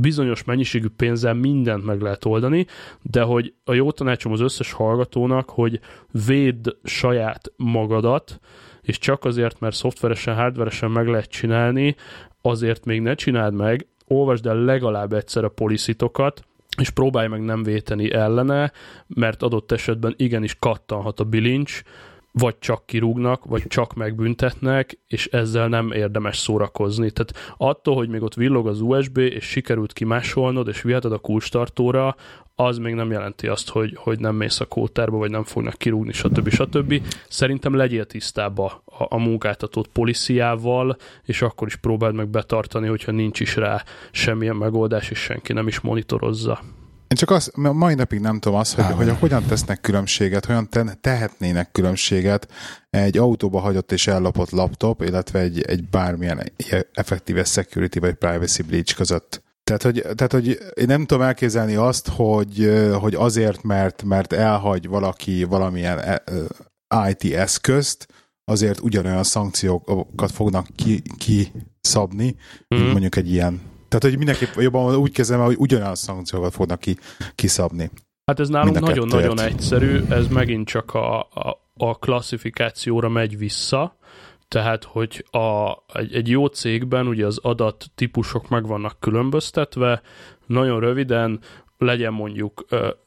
bizonyos mennyiségű pénzzel mindent meg lehet oldani, de hogy a jó tanácsom az összes hallgatónak, hogy védd saját magadat, és csak azért, mert szoftveresen, hardveresen meg lehet csinálni, azért még ne csináld meg, olvasd el legalább egyszer a policitokat, és próbálj meg nem véteni ellene, mert adott esetben igenis kattanhat a bilincs, vagy csak kirúgnak, vagy csak megbüntetnek, és ezzel nem érdemes szórakozni. Tehát attól, hogy még ott villog az USB, és sikerült kimásolnod, és viheted a kulcstartóra, az még nem jelenti azt, hogy, hogy nem mész a kótárba, vagy nem fognak kirúgni, stb. stb. Szerintem legyél tisztába a, a munkáltatót policiával, és akkor is próbáld meg betartani, hogyha nincs is rá semmilyen megoldás, és senki nem is monitorozza. Én csak azt, mai napig nem tudom azt, hogy, hogy hogyan tesznek különbséget, hogyan te, tehetnének különbséget egy autóba hagyott és ellopott laptop, illetve egy, egy bármilyen effektíve security vagy privacy breach között. Tehát hogy, tehát, hogy én nem tudom elképzelni azt, hogy, hogy azért, mert, mert elhagy valaki valamilyen e, IT eszközt, azért ugyanolyan szankciókat fognak kiszabni, ki mm-hmm. mint mondjuk egy ilyen tehát, hogy mindenképp jobban úgy kezdem, hogy ugyanolyan szankciókat fognak ki, kiszabni. Hát ez nálunk nagyon-nagyon egyszerű, ez megint csak a, a, a klasszifikációra megy vissza, tehát, hogy a, egy, egy jó cégben ugye az adat típusok meg vannak különböztetve, nagyon röviden legyen mondjuk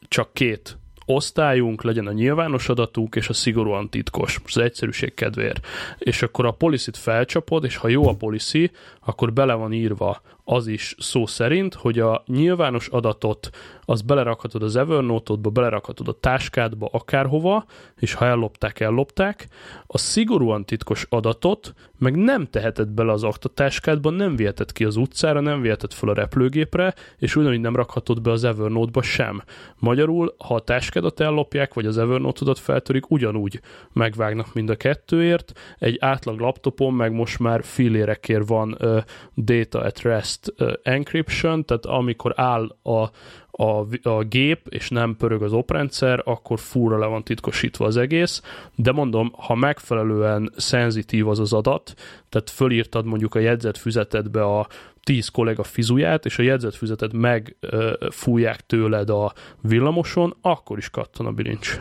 csak két osztályunk, legyen a nyilvános adatunk, és a szigorúan titkos, az egyszerűség kedvéért. És akkor a policit felcsapod, és ha jó a policy, akkor bele van írva az is szó szerint, hogy a nyilvános adatot az belerakhatod az Evernote-odba, belerakhatod a táskádba, akárhova, és ha ellopták, ellopták. A szigorúan titkos adatot meg nem teheted bele az aktatáskádba, nem viheted ki az utcára, nem viheted fel a repülőgépre, és ugyanúgy nem rakhatod be az Evernote-ba sem. Magyarul, ha a táskádat ellopják, vagy az Evernote-odat feltörik, ugyanúgy megvágnak mind a kettőért. Egy átlag laptopon meg most már filérekért van uh, data at rest uh, encryption, tehát amikor áll a a, a gép, és nem pörög az oprendszer, akkor fúra le van titkosítva az egész, de mondom, ha megfelelően szenzitív az az adat, tehát fölírtad mondjuk a jegyzetfüzetedbe a 10 kollega fizuját, és a jegyzetfüzetet megfújják tőled a villamoson, akkor is kattan a bilincs.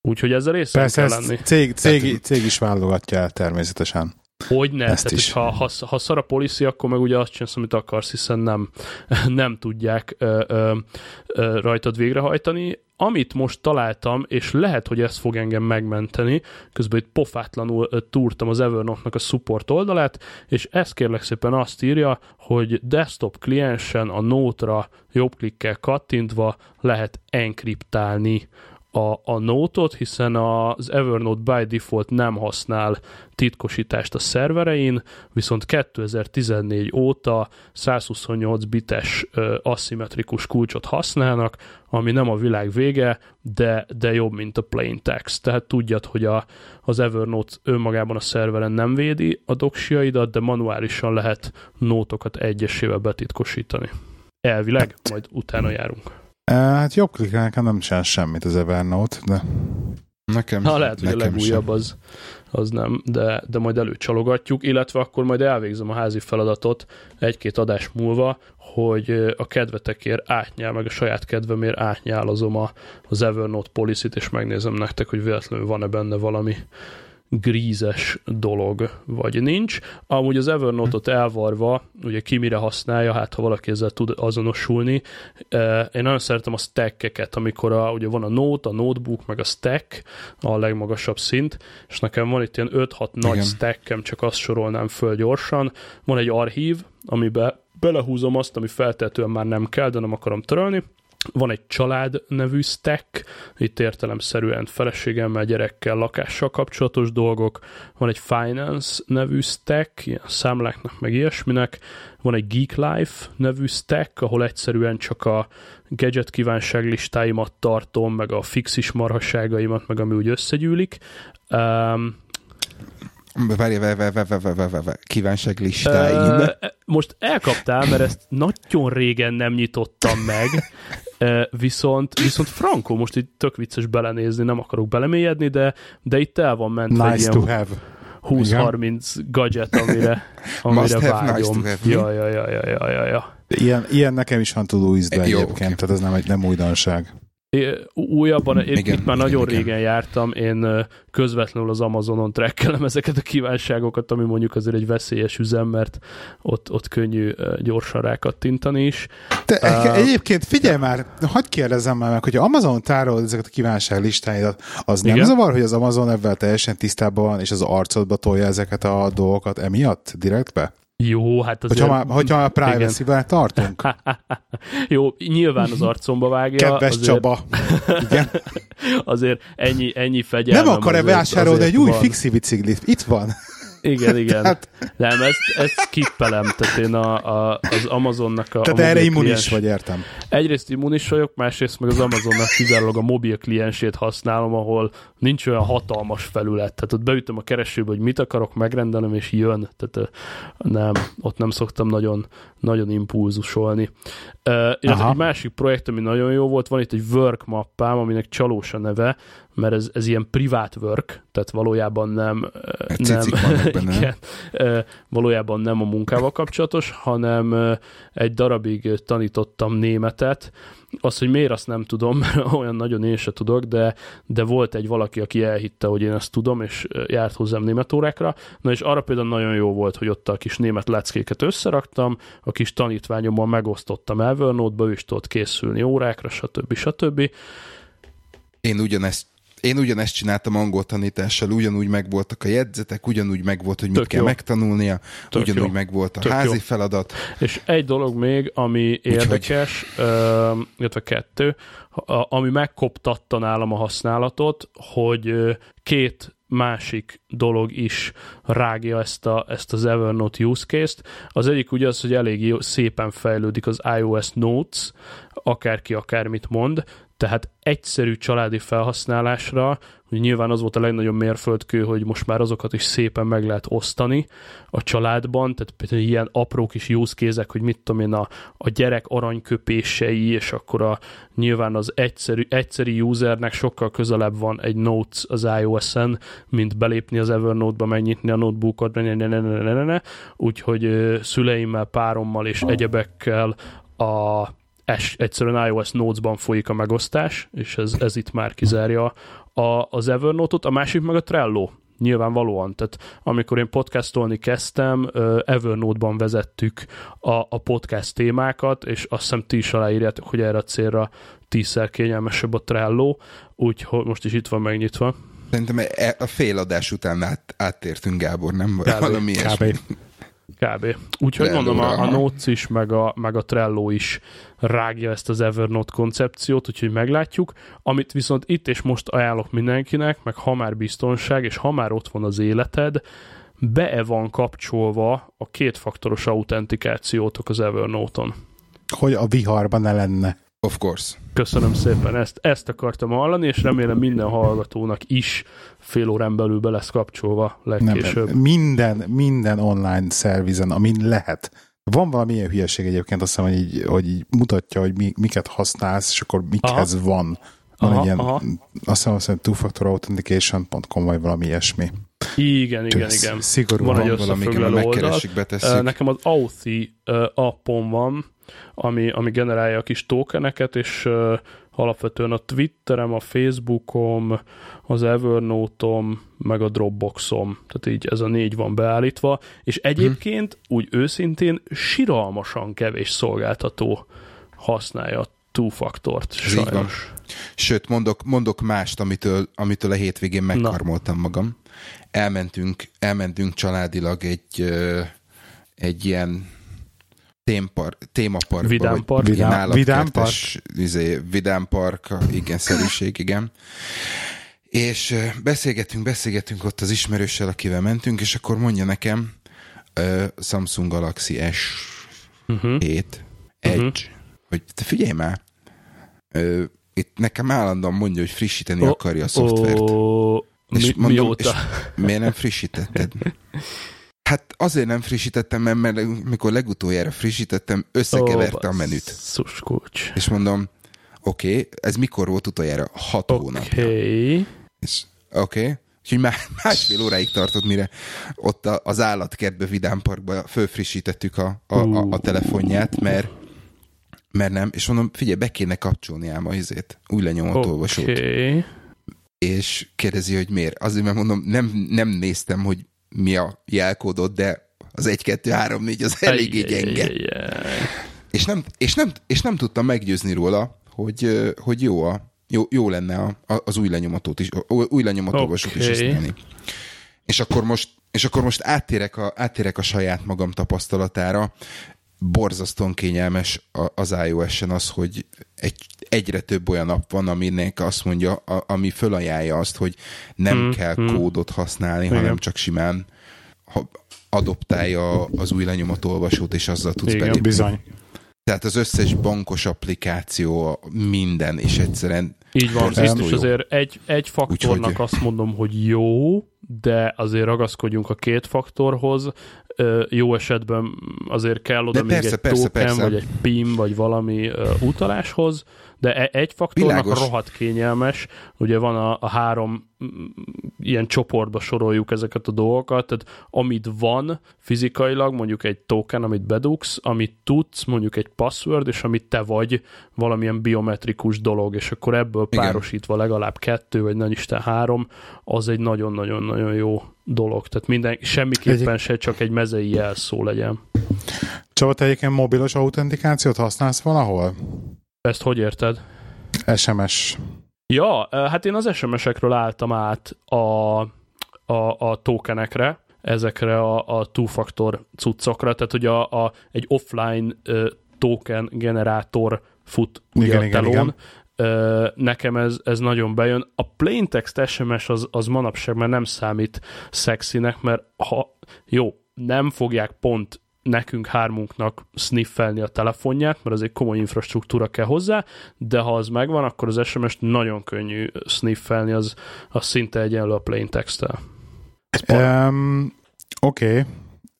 Úgyhogy ezzel részt kell lenni. Cég, cég, cég is válogatja el természetesen. Hogy ne, Ezt tehát is. ha, ha, ha szar a policy, akkor meg ugye azt csinálsz, amit akarsz, hiszen nem, nem tudják ö, ö, ö, rajtad végrehajtani. Amit most találtam, és lehet, hogy ez fog engem megmenteni, közben itt pofátlanul túrtam az Evernote-nak a support oldalát, és ez kérlek szépen azt írja, hogy desktop kliensen a Note-ra jobbklikkel kattintva lehet enkriptálni a, a Note-ot, hiszen az Evernote by default nem használ titkosítást a szerverein, viszont 2014 óta 128 bites aszimmetrikus kulcsot használnak, ami nem a világ vége, de, de jobb, mint a plain text. Tehát tudjad, hogy a, az Evernote önmagában a szerveren nem védi a doksiaidat, de manuálisan lehet nótokat egyesével betitkosítani. Elvileg, majd utána járunk. Hát jobb klikkel nekem nem csinál semmit az Evernote, de... Nekem Na, lehet, hogy a legújabb az, az nem, de, de majd előcsalogatjuk, illetve akkor majd elvégzem a házi feladatot egy-két adás múlva, hogy a kedvetekért átnyál, meg a saját kedvemért átnyálozom a, az Evernote policy és megnézem nektek, hogy véletlenül van-e benne valami grízes dolog, vagy nincs. Amúgy az Evernote-ot elvarva, ugye ki mire használja, hát ha valaki ezzel tud azonosulni. Én nagyon szeretem a stackeket, amikor a, ugye van a Note, a Notebook, meg a stack, a legmagasabb szint, és nekem van itt ilyen 5-6 nagy stackem, csak azt sorolnám föl gyorsan. Van egy archív, amiben belehúzom azt, ami feltétlenül már nem kell, de nem akarom törölni, van egy család nevű stack, itt értelemszerűen feleségemmel, gyerekkel, lakással kapcsolatos dolgok, van egy finance nevű stack, ilyen számláknak, meg ilyesminek, van egy Geek Life nevű stack, ahol egyszerűen csak a gadget kívánságlistáimat tartom, meg a fixis marhasságaimat, meg ami úgy összegyűlik. Um, Várj, várj, várj, várj, várj, várj, várj, kívánság listáim. Uh, most elkaptál, mert ezt nagyon régen nem nyitottam meg, uh, viszont, viszont Franco, most itt tök vicces belenézni, nem akarok belemélyedni, de, de itt el van ment nice to have. 20-30 gadget, amire, amire vágyom. Nice ja, ja, ja, ja, ja, ja, ja. Ilyen, ilyen nekem is van tudó ízbe egyébként, okay. tehát ez nem egy nem újdonság újabban, én igen, itt már nagyon igen. régen jártam, én közvetlenül az Amazonon trekkelem ezeket a kívánságokat, ami mondjuk azért egy veszélyes üzem, mert ott, ott könnyű gyorsan rákattintani is. De uh, egyébként figyelj már, hagyd kérdezzem már meg, hogy Amazon tárol ezeket a kívánság listáidat, az nem igen? zavar, hogy az Amazon ebben teljesen tisztában van, és az arcodba tolja ezeket a dolgokat emiatt direktbe? Jó, hát azért... Hogyha már, hogyha már privacy-vel tartunk. Jó, nyilván az arcomba vágja. Kedves azért... Csaba. Igen. azért ennyi, ennyi fegyelmem. Nem akar-e vásárolni egy új fixi biciklit? Itt van. Igen, igen. Tehát... Nem, ezt, ezt kippelem, tehát én a, a, az Amazonnak a Tehát a erre immunis vagy, értem. Egyrészt immunis vagyok, másrészt meg az Amazonnak kizárólag a mobil kliensét használom, ahol nincs olyan hatalmas felület. Tehát ott beütöm a keresőbe, hogy mit akarok, megrendelem, és jön. Tehát nem, ott nem szoktam nagyon, nagyon impulzusolni. Uh, illetve egy másik projekt, ami nagyon jó volt, van itt egy work mappám, aminek csalós a neve, mert ez, ez ilyen privát work, tehát valójában nem, nem igen, valójában nem a munkával kapcsolatos, hanem egy darabig tanítottam németet, az, hogy miért azt nem tudom, mert olyan nagyon én se tudok, de, de volt egy valaki, aki elhitte, hogy én ezt tudom, és járt hozzám német órákra. Na és arra például nagyon jó volt, hogy ott a kis német leckéket összeraktam, a kis tanítványommal megosztottam Evernote-ba, ő is tudott készülni órákra, stb. stb. Én ugyanezt én ugyanezt csináltam angol tanítással, ugyanúgy megvoltak a jegyzetek, ugyanúgy megvolt, hogy mit Tök kell jó. megtanulnia, Tök ugyanúgy jó. megvolt a Tök házi jó. feladat. És egy dolog még, ami érdekes, Úgyhogy... illetve kettő, ami megkoptatta nálam a használatot, hogy két másik dolog is rágja ezt, a, ezt az Evernote use case-t. Az egyik ugye az, hogy elég jó, szépen fejlődik az iOS Notes, akárki akármit mond, tehát egyszerű családi felhasználásra, hogy nyilván az volt a legnagyobb mérföldkő, hogy most már azokat is szépen meg lehet osztani a családban, tehát például ilyen apró kis use kézek, hogy mit tudom én, a, a gyerek aranyköpései, és akkor a, nyilván az egyszerű, egyszerű usernek sokkal közelebb van egy Notes az iOS-en, mint belépni az Evernote-ba, megnyitni a notebookot, ne, ne, ne, ne, ne, ne, ne. úgyhogy szüleimmel, párommal és egyebekkel a es, egyszerűen iOS Notes-ban folyik a megosztás, és ez, ez itt már kizárja a, az Evernote-ot, a másik meg a Trello, nyilvánvalóan. Tehát amikor én podcastolni kezdtem, Evernote-ban vezettük a, a podcast témákat, és azt hiszem ti is aláírjátok, hogy erre a célra tízszer kényelmesebb a Trello, úgyhogy most is itt van megnyitva. Szerintem e, a féladás után át, áttértünk, Gábor, nem? Kb. Valami Kb. Kb. Úgyhogy mondom, a, a Notes is, meg a, meg a Trello is rágja ezt az Evernote koncepciót, úgyhogy meglátjuk. Amit viszont itt és most ajánlok mindenkinek, meg ha már biztonság, és ha már ott van az életed, be van kapcsolva a kétfaktoros autentikációtok az Evernote-on. Hogy a viharban ne lenne. Of course. Köszönöm szépen, ezt, ezt akartam hallani, és remélem minden hallgatónak is fél órán belül be lesz kapcsolva legkésőbb. Nem, minden, minden online szervizen, amin lehet. Van valami ilyen hülyeség egyébként, azt hiszem, hogy így, hogy így mutatja, hogy mi, miket használsz, és akkor mikhez aha. van. Van aha, egy ilyen, aha. azt hiszem, hogy twofactorauthentication.com vagy valami ilyesmi. Igen, igen, Tűz, igen. Szigorúan van egy összefoglaló oldal. Nekem az Authy appon van, ami, ami generálja a kis tokeneket, és uh, alapvetően a Twitterem, a Facebookom, az Evernote-om, meg a Dropboxom, tehát így ez a négy van beállítva, és egyébként hmm. úgy őszintén siralmasan kevés szolgáltató használja a two-faktort, sajnos. Sőt, mondok, mondok mást, amitől, amitől a hétvégén megkarmoltam Na. magam. Elmentünk, elmentünk családilag egy, egy ilyen témpar, témaparkba. Vidám park. Vagy, Vidám- Vidám park? Izé, vidám park, igen, szerűség, igen. És beszélgetünk, beszélgetünk ott az ismerőssel, akivel mentünk, és akkor mondja nekem ö, Samsung Galaxy S7 Uh-huh. Edge, Mhm. hogy te figyelj már, ö, itt nekem állandóan mondja, hogy frissíteni akarja a szoftvert. Ó, És mi, mondom, mióta? és miért nem frissítetted? Hát azért nem frissítettem, mert, mert mikor legutoljára frissítettem, összekeverte a menüt. Szuskócs. És mondom, oké, okay, ez mikor volt utoljára? Hat okay. hónapja. Oké. És oké, okay. úgyhogy má, másfél óráig tartott, mire ott a, az állatkertbe, Vidám Parkba fölfrissítettük a, a, a, a telefonját, mert mert nem, és mondom, figyelj, be kéne kapcsolni ám a izét, új lenyomott olvasót. Oké. és kérdezi, hogy miért. Azért, mert mondom, nem, nem néztem, hogy mi a jelkódot, de az 1, 2, 3, 4 az eléggé gyenge. És nem, és, nem, és nem tudtam meggyőzni róla, hogy, hogy jó, a, jó, jó lenne a, az új lenyomatot is, új lenyomatolvasót is Oké. használni. És akkor most, és akkor most áttérek a, áttérek a saját magam tapasztalatára. Borzasztóan kényelmes az iOS-en az, hogy egy, egyre több olyan app van, aminek azt mondja, a, ami fölajánlja azt, hogy nem Hmm, kell hmm. kódot használni, Igen. hanem csak simán ha adoptálja az új lenyomatolvasót, és azzal tudsz Igen, belépni. Bizony. Tehát az összes bankos applikáció, minden, és egyszerűen Így van, jó. azért egy, egy faktornak Úgyhogy- azt mondom, hogy jó, de azért ragaszkodjunk a két faktorhoz. Jó esetben azért kell oda De még persze, egy persze, token, persze. vagy egy PIN, vagy valami utaláshoz, de e- egy faktornak Világos. rohadt kényelmes. Ugye van a, a három mm, ilyen csoportba soroljuk ezeket a dolgokat, tehát amit van fizikailag, mondjuk egy token, amit bedugsz, amit tudsz, mondjuk egy password, és amit te vagy, valamilyen biometrikus dolog, és akkor ebből Igen. párosítva legalább kettő, vagy nagy Isten három, az egy nagyon-nagyon-nagyon jó dolog. Tehát minden, semmiképpen se csak egy mezei jelszó legyen. Csaba, te egyébként mobilos autentikációt használsz valahol? Ezt hogy érted? SMS. Ja, hát én az SMS-ekről álltam át a, a, a tokenekre, ezekre a, a two-factor cuccokra, tehát hogy a, a, egy offline uh, token generátor fut ugye Igen, a igen, telón. igen. Ö, nekem ez, ez nagyon bejön. A plain text SMS az, az manapság már nem számít szexinek, mert ha jó, nem fogják pont nekünk hármunknak sniffelni a telefonját, mert az egy komoly infrastruktúra kell hozzá, de ha az megvan, akkor az SMS-t nagyon könnyű sniffelni, az, az szinte egyenlő a plain text-tel. Um, Oké. Okay.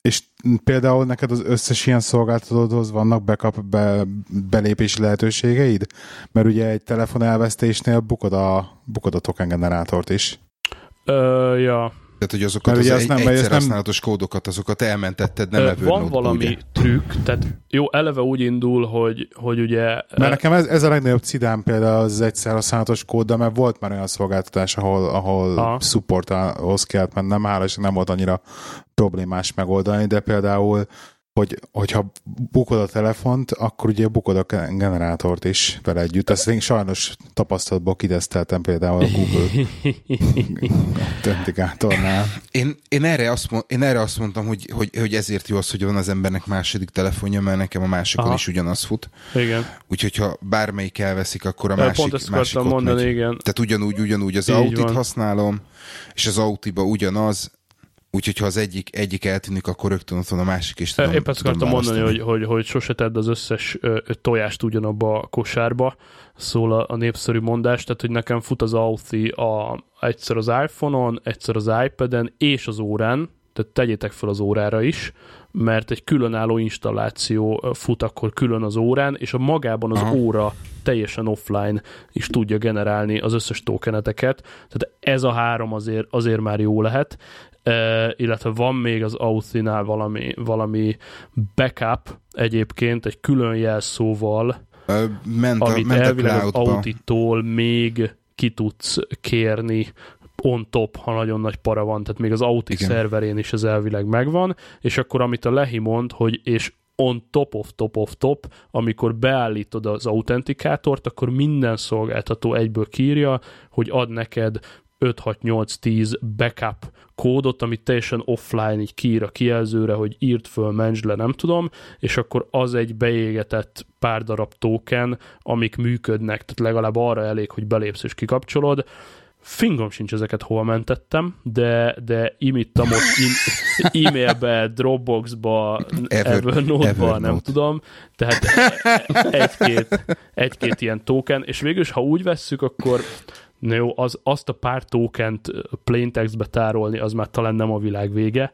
És például neked az összes ilyen szolgáltatódhoz vannak backup be, belépési lehetőségeid? Mert ugye egy telefon elvesztésnél bukod a, bukod a token generátort is. Ö, ja, Tehát, hogy azokat Mert az azt nem- egyszer nem- használatos kódokat, azokat elmentetted, nem Evernote-ba, van valami ugye? trükk, tehát jó, eleve úgy indul, hogy, hogy ugye... Mert nekem ez, ez a legnagyobb cidám például az egyszer használatos kód, de mert volt már olyan szolgáltatás, ahol, ahol Aha. supporthoz kellett mennem, hála, és nem volt annyira problémás megoldani, de például hogy, hogyha bukod a telefont, akkor ugye bukod a generátort is vele együtt. Ezt én sajnos tapasztalatból kiteszteltem például a Google autentikátornál. Én, én, erre azt, mond, én erre azt mondtam, hogy, hogy, hogy ezért jó az, hogy van az embernek második telefonja, mert nekem a másikon Aha. is ugyanaz fut. Igen. Úgyhogy ha bármelyik elveszik, akkor a Ö, másik, Pont ezt másik ott mondani, megy. igen. Tehát ugyanúgy, ugyanúgy az Így Autit van. használom, és az Autiba ugyanaz, úgyhogy ha az egyik, egyik eltűnik, akkor rögtön ott van a másik, és tudom, Épp tudom akartam mondani, hogy, hogy, hogy sose tedd az összes tojást ugyanabba a kosárba, szól a, a népszerű mondás, tehát hogy nekem fut az Authy a, egyszer az iPhone-on, egyszer az iPad-en és az órán, tehát tegyétek fel az órára is, mert egy különálló installáció fut akkor külön az órán, és a magában az Aha. óra teljesen offline is tudja generálni az összes tokeneteket, tehát ez a három azért, azért már jó lehet, illetve van még az Authy-nál valami, valami backup egyébként, egy külön jelszóval, Ö, Ment a, amit ment elvileg az. Audi-tól még ki tudsz kérni on top, ha nagyon nagy para van, tehát még az Audi Igen. szerverén is ez elvileg megvan, és akkor amit a Lehi mond, hogy és on top of top of top, amikor beállítod az autentikátort, akkor minden szolgáltató egyből kírja, hogy ad neked 56810 backup kódot, amit teljesen offline így kiír a kijelzőre, hogy írt föl, mentsd le, nem tudom, és akkor az egy beégetett pár darab token, amik működnek, tehát legalább arra elég, hogy belépsz és kikapcsolod. Fingom sincs ezeket hol mentettem, de, de imittam ott in, e-mailbe, Dropboxba, Ever, Evernote-ba, Evernote. nem tudom. Tehát egy-két, egy-két ilyen token, és végül ha úgy vesszük, akkor Na jó, az, azt a pár tokent plain textbe tárolni, az már talán nem a világ vége,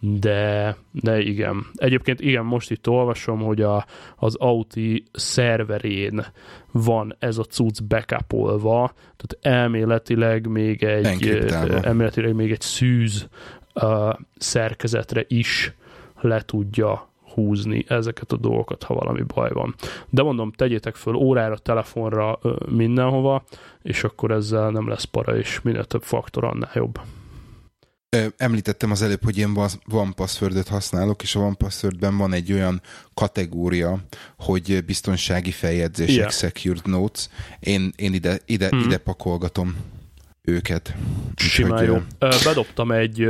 de, de igen. Egyébként igen, most itt olvasom, hogy a, az Audi szerverén van ez a cucc backupolva, tehát elméletileg még egy, elméletileg még egy szűz uh, szerkezetre is le tudja húzni ezeket a dolgokat, ha valami baj van. De mondom, tegyétek föl órára, telefonra, mindenhova, és akkor ezzel nem lesz para, és minél több faktor, annál jobb. Említettem az előbb, hogy én One password használok, és a One Password-ben van egy olyan kategória, hogy biztonsági feljegyzések, yeah. secured notes. Én, én ide, ide, hmm. ide pakolgatom őket. Simán jó. Bedobtam egy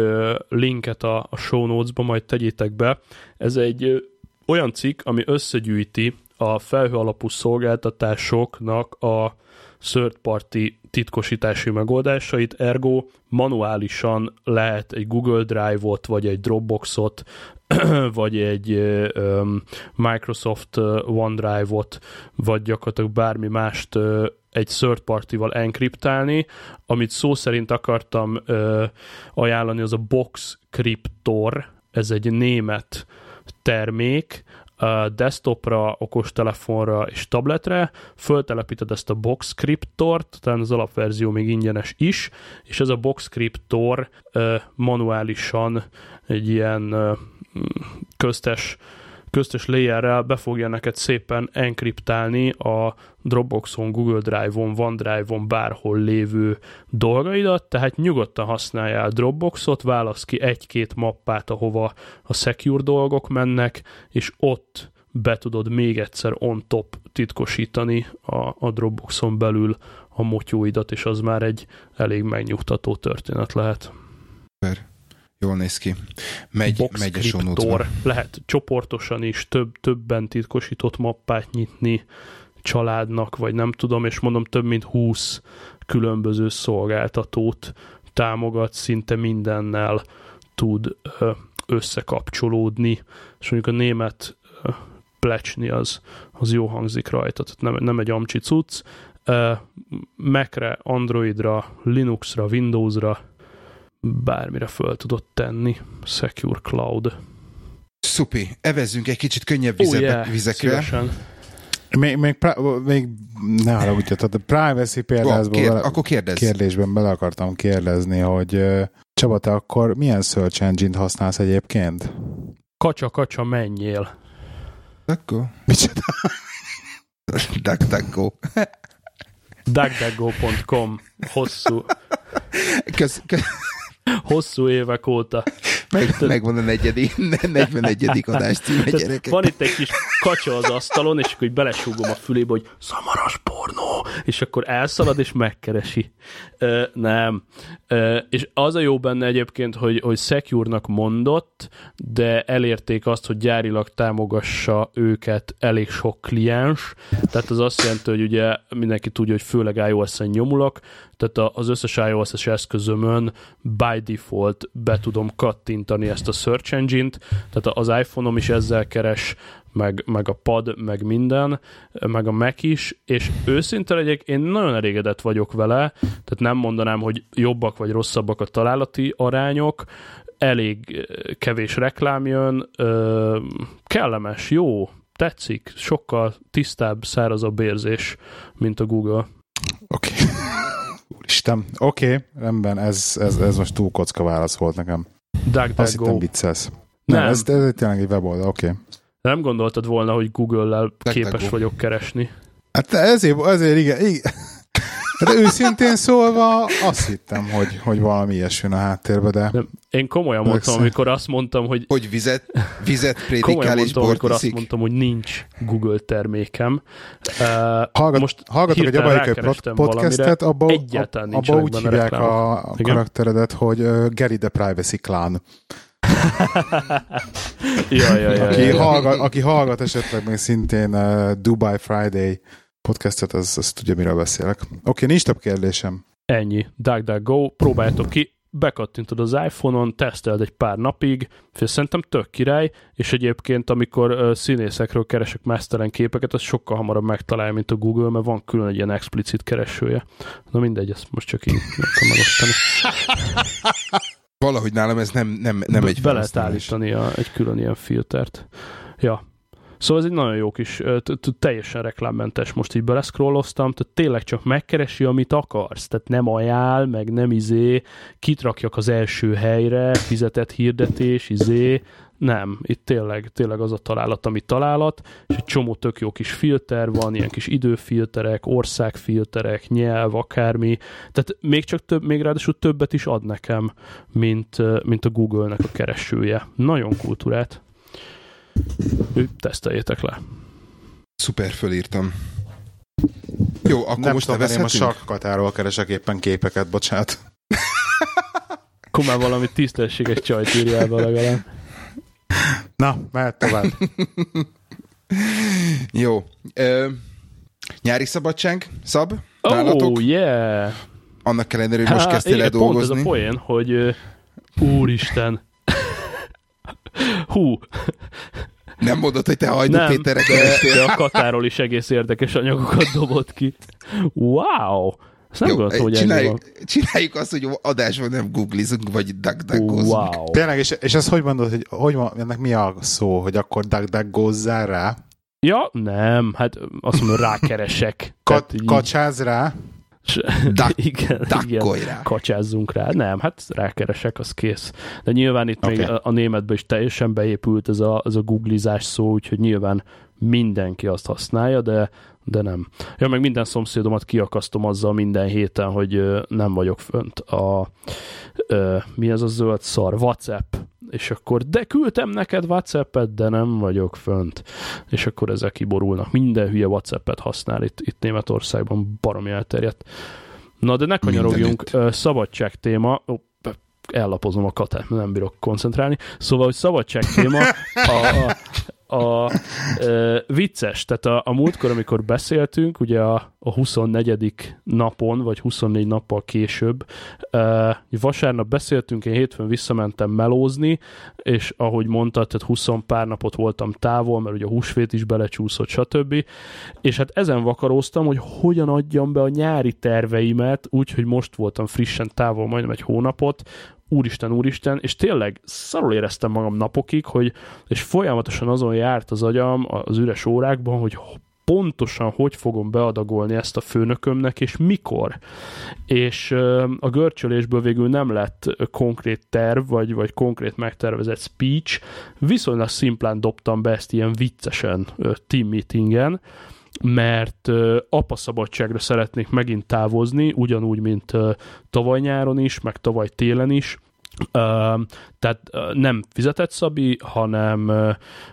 linket a, a show notes-ba, majd tegyétek be. Ez egy olyan cikk, ami összegyűjti a felhő alapú szolgáltatásoknak a third party titkosítási megoldásait, ergo manuálisan lehet egy Google Drive-ot, vagy egy Dropboxot, vagy egy Microsoft OneDrive-ot, vagy gyakorlatilag bármi mást egy third party-val enkriptálni. Amit szó szerint akartam ö, ajánlani, az a Box Cryptor, ez egy német termék, desktopra, okostelefonra és tabletre, föltelepíted ezt a Box Scriptort, talán az alapverzió még ingyenes is, és ez a Box Scriptor ö, manuálisan egy ilyen köztes köztes layerrel be fogja neked szépen enkriptálni a Dropboxon, Google Drive-on, OneDrive-on, bárhol lévő dolgaidat, tehát nyugodtan használjál Dropboxot, válasz ki egy-két mappát, ahova a secure dolgok mennek, és ott be tudod még egyszer on-top titkosítani a, a Dropboxon belül a motyóidat, és az már egy elég megnyugtató történet lehet. Jól néz ki. Megy, Box megy a. Lehet csoportosan is több, többen titkosított mappát nyitni családnak, vagy nem tudom, és mondom több mint 20 különböző szolgáltatót támogat, szinte mindennel tud összekapcsolódni, és mondjuk a német plecsni az, az jó hangzik rajta, tehát nem, nem egy amcsi cucc. Macre, Androidra, Linuxra, Windowsra bármire föl tudod tenni. Secure Cloud. Szupi, evezzünk egy kicsit könnyebb vizebe, oh, yeah, vizekre. Szívesen. Még, még, még ne haragudj, tehát a privacy példázból kér, bele, akkor kérdezz. kérdésben bele akartam kérdezni, hogy Csaba, te akkor milyen search engine-t használsz egyébként? Kacsa, kacsa, menjél. Akkor? Micsoda? DuckDuckGo. DuckDuckGo.com. Hosszú. Kösz, kösz, hosszú évek óta. Meg, megvan a negyedik, 41. adás címe, gyerekek. Van itt egy kis kacsa az asztalon, és akkor belesúgom a fülébe, hogy szamaras pornó, és akkor elszalad, és megkeresi. Uh, nem. Uh, és az a jó benne egyébként, hogy, hogy Secure-nak mondott, de elérték azt, hogy gyárilag támogassa őket elég sok kliens, tehát az azt jelenti, hogy ugye mindenki tudja, hogy főleg iOS-en nyomulok, tehát az összes iOS-es eszközömön by default be tudom kattintani ezt a search engine-t, tehát az iPhone-om is ezzel keres, meg, meg a pad, meg minden, meg a Mac is, és őszinte legyek, én nagyon elégedett vagyok vele, tehát nem mondanám, hogy jobbak vagy rosszabbak a találati arányok, elég kevés reklám jön, kellemes, jó, tetszik, sokkal tisztább, szárazabb érzés, mint a Google. Oké. Okay. Úristen. Oké, okay, rendben, ez, ez, ez most túl kocka válasz volt nekem. Duck, Azt hittem viccelsz. Nem, nem, ez, ez tényleg egy weboldal, oké. Okay. Nem gondoltad volna, hogy Google-lel képes vagyok keresni? Hát ezért, ezért igen, igen. De őszintén szólva azt hittem, hogy, hogy valami ilyesmi a háttérbe, de... Nem, én komolyan mondtam, Össze. amikor azt mondtam, hogy Hogy vizet, vizet komolyan prédikál és mondtam, amikor azt mondtam, hogy nincs Google termékem. Uh, Hallgat, most hallgatok egy rákerestem podcastet, abba, egyáltalán abba úgy hívják a, a karakteredet, hogy uh, Gary the Privacy Clan. ja, ja, ja, Aki, ja, ja. hallgat, aki hallgat esetleg még szintén uh, Dubai Friday podcastet, az, az tudja, miről beszélek. Oké, okay, nincs több kérdésem. Ennyi. DuckDuckGo, próbáljátok ki, bekattintod az iPhone-on, teszteld egy pár napig, fél szerintem tök király, és egyébként amikor uh, színészekről keresek mesztelen képeket, az sokkal hamarabb megtalálja, mint a Google, mert van külön egy ilyen explicit keresője. Na mindegy, ezt most csak így akartam megosztani. Valahogy nálam ez nem, nem, nem egy Be lehet állítani a, egy külön ilyen filtert. Ja. Szóval ez egy nagyon jó kis, teljesen reklámmentes, most így beleszkrolloztam, tehát tényleg csak megkeresi, amit akarsz, tehát nem ajánl, meg nem izé, kitrakjak az első helyre, fizetett hirdetés, izé, nem, itt tényleg, tényleg az a találat, ami találat, és egy csomó tök jó kis filter van, ilyen kis időfilterek, országfilterek, nyelv, akármi, tehát még csak több, még ráadásul többet is ad nekem, mint, mint a Google-nek a keresője. Nagyon kultúrát. Teszteljétek le. Szuper, fölírtam. Jó, akkor nem most mert én nevezhetünk? sarkakatáról keresek éppen képeket, bocsánat. Akkor már valami tisztességes csajt írjál be legalább. Na, mehet tovább. Jó. Ö, nyári szabadság, Szab? Nálatok? Oh, yeah! Annak ellenére, hogy most Há, kezdtél el igen, Pont ez dolgozni. a poén, hogy ö, úristen. Hú, Nem mondod, hogy te Hajdú nem, Péterre de, a Katáról is egész érdekes anyagokat dobott ki. Wow! Ezt nem Jó, gondoltam, hogy csináljuk, van. csináljuk azt, hogy adásban nem googlizunk, vagy duckduckozunk. Wow. Tényleg, és, és ezt hogy mondod, hogy, hogy van, ennek mi a szó, hogy akkor duck rá? Ja, nem, hát azt mondom, rákeresek. Kat, így- kacsáz rá? S- igen, igen. Dakkolj rá. Kacsázzunk rá. Nem, hát rákeresek, az kész. De nyilván itt okay. még a, a németben is teljesen beépült ez a, ez a googlizás szó, úgyhogy nyilván mindenki azt használja, de, de nem. Ja, meg minden szomszédomat kiakasztom azzal minden héten, hogy nem vagyok fönt a ö, mi ez a zöld szar? WhatsApp. És akkor, de küldtem neked WhatsAppet, de nem vagyok fönt. És akkor ezek kiborulnak. Minden hülye WhatsAppet használ itt, itt Németországban, baromi elterjedt. Na, de ne kanyarogjunk. Szabadság téma. Ellapozom a katát, nem bírok koncentrálni. Szóval, hogy szabadság téma a, a, a ö, vicces, tehát a, a múltkor, amikor beszéltünk, ugye a, a 24. napon, vagy 24 nappal később, ö, vasárnap beszéltünk, én hétfőn visszamentem melózni, és ahogy mondtad, tehát 20 pár napot voltam távol, mert ugye a húsvét is belecsúszott, stb. És hát ezen vakaróztam, hogy hogyan adjam be a nyári terveimet, úgyhogy most voltam frissen távol majdnem egy hónapot, úristen, úristen, és tényleg szarul éreztem magam napokig, hogy, és folyamatosan azon járt az agyam az üres órákban, hogy pontosan hogy fogom beadagolni ezt a főnökömnek, és mikor. És a görcsölésből végül nem lett konkrét terv, vagy, vagy konkrét megtervezett speech, viszonylag szimplán dobtam be ezt ilyen viccesen team meetingen, mert ö, apaszabadságra szeretnék megint távozni, ugyanúgy, mint tavaly nyáron is, meg tavaly télen is, tehát nem fizetett szabi, hanem,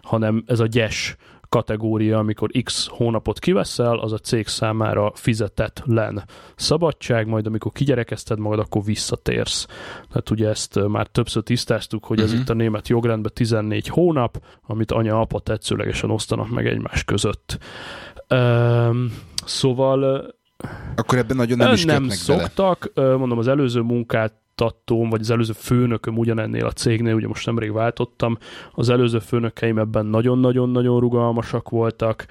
hanem ez a gyes kategória, amikor x hónapot kiveszel, az a cég számára fizetett len szabadság, majd amikor kigyerekezted magad, akkor visszatérsz. Tehát ugye ezt már többször tisztáztuk, hogy ez Mhm. itt a német jogrendben 14 hónap, amit anya-apa tetszőlegesen osztanak meg egymás között. Üm, szóval Akkor ebben nagyon nem is nem bele. szoktak, Ö, mondom, az előző munkáltatóm, vagy az előző főnököm ugyanennél a cégnél, ugye most nemrég váltottam, az előző főnökeim ebben nagyon-nagyon-nagyon rugalmasak voltak.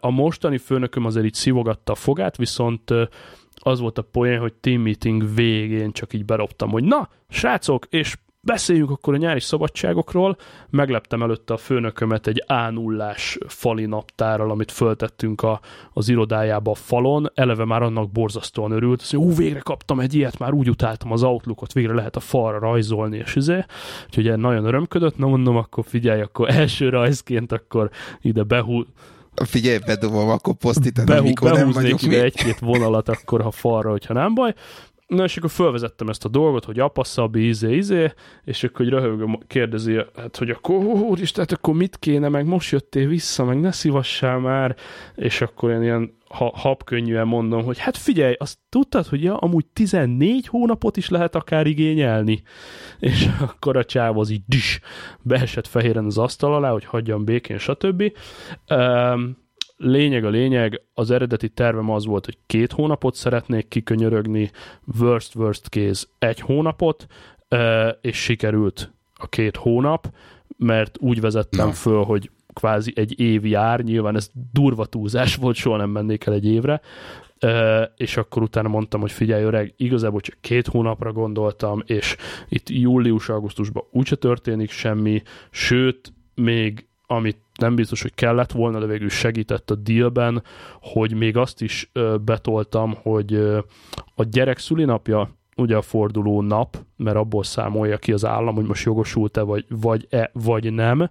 A mostani főnököm azért így szivogatta a fogát, viszont az volt a poén, hogy team meeting végén csak így berobtam, hogy na, srácok, és beszéljünk akkor a nyári szabadságokról. Megleptem előtte a főnökömet egy a 0 fali naptárral, amit föltettünk a, az irodájába a falon. Eleve már annak borzasztóan örült. Mondja, ú, végre kaptam egy ilyet, már úgy utáltam az Outlookot, végre lehet a falra rajzolni, és izé. Úgyhogy nagyon örömködött. Na mondom, akkor figyelj, akkor első rajzként akkor ide behú, Figyelj, bedobom, akkor posztítanom, Behú, amikor nem vagyok ide egy-két vonalat akkor, ha falra, hogyha nem baj. Na és akkor felvezettem ezt a dolgot, hogy apa szabi, izé, izé, és akkor hogy röhögöm, kérdezi, hát, hogy akkor, úristen, hát akkor mit kéne, meg most jöttél vissza, meg ne szívassál már, és akkor én ilyen ha, habkönnyűen mondom, hogy hát figyelj, azt tudtad, hogy ja, amúgy 14 hónapot is lehet akár igényelni? És akkor a csáv az így dis, beesett fehéren az asztal alá, hogy hagyjam békén, stb. Um, lényeg a lényeg, az eredeti tervem az volt, hogy két hónapot szeretnék kikönyörögni, worst worst case egy hónapot, és sikerült a két hónap, mert úgy vezettem Na. föl, hogy kvázi egy év jár, nyilván ez durva túlzás volt, soha nem mennék el egy évre, és akkor utána mondtam, hogy figyelj öreg, igazából csak két hónapra gondoltam, és itt július-augusztusban úgyse történik semmi, sőt, még amit nem biztos, hogy kellett volna, de végül segített a dealben, hogy még azt is betoltam, hogy a gyerek szülinapja ugye a forduló nap, mert abból számolja ki az állam, hogy most jogosult-e vagy, vagy, -e, vagy nem,